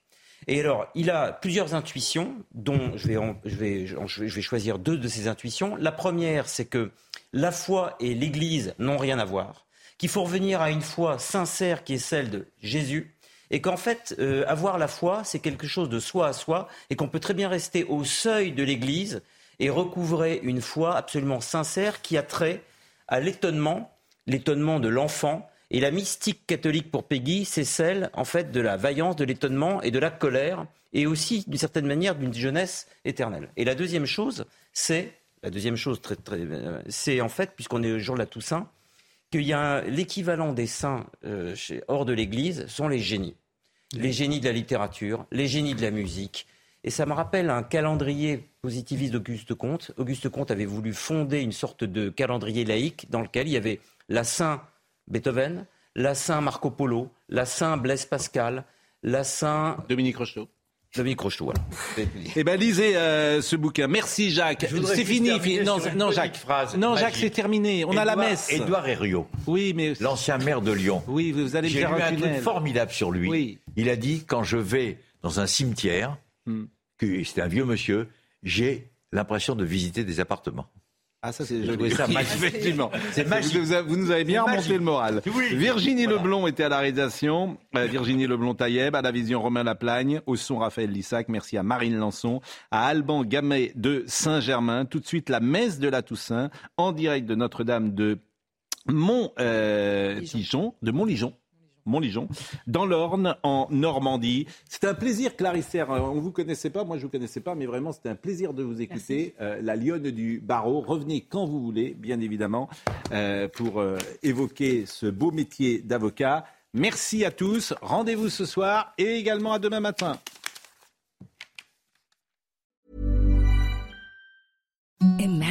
Et alors, il a plusieurs intuitions, dont je vais- je vais choisir deux de ces intuitions. La première, c'est que la foi et l'Église n'ont rien à voir, qu'il faut revenir à une foi sincère qui est celle de Jésus, et qu'en fait, euh, avoir la foi, c'est quelque chose de soi à soi, et qu'on peut très bien rester au seuil de l'Église et recouvrer une foi absolument sincère qui a trait à l'étonnement, l'étonnement de l'enfant, Et la mystique catholique pour Peggy, c'est celle, en fait, de la vaillance, de l'étonnement et de la colère, et aussi, d'une certaine manière, d'une jeunesse éternelle. Et la deuxième chose, c'est, la deuxième chose, très, très, euh, c'est en fait, puisqu'on est au jour de la Toussaint, qu'il y a l'équivalent des saints euh, chez, hors de l'Église sont les génies. Les génies de la littérature, les génies de la musique. Et ça me rappelle un calendrier positiviste d'Auguste Comte. Auguste Comte avait voulu fonder une sorte de calendrier laïque dans lequel il y avait la Saint Beethoven, la Saint Marco Polo, la Saint Blaise Pascal, la Saint Dominique Rocheteau. Dominique Rocheteau, voilà. Eh ben lisez euh, ce bouquin. Merci Jacques. C'est fini. Non, non Jacques. Phrase non Jacques, c'est terminé. On a la messe. Édouard Herriot. Oui, mais l'ancien maire de Lyon. Oui, vous allez me lu un un truc formidable sur lui. Il a dit quand je vais dans un cimetière, que c'était un vieux monsieur, j'ai l'impression de visiter des appartements. Ah, ça, c'est ça. Effectivement. C'est magique. Vous, nous avez bien remonté le moral. Oui. Virginie Voilà. Leblond était à la réalisation, euh, Virginie Leblond-Taïeb, à la vision Romain Laplagne, au son Raphaël Lissac, merci à Marine Lançon, à Alban Gamet de Saint-Germain. Tout de suite, la messe de la Toussaint, en direct de Notre-Dame de Mont-Tijon, de Montligeon. Montligeon, dans l'Orne, en Normandie. C'est un plaisir, Clarisse Serre. On ne vous connaissait pas, moi je ne vous connaissais pas, mais vraiment c'était un plaisir de vous écouter. Euh, la lionne du barreau. Revenez quand vous voulez, bien évidemment, euh, pour euh, évoquer ce beau métier d'avocat. Merci à tous. Rendez-vous ce soir et également à demain matin. Imagine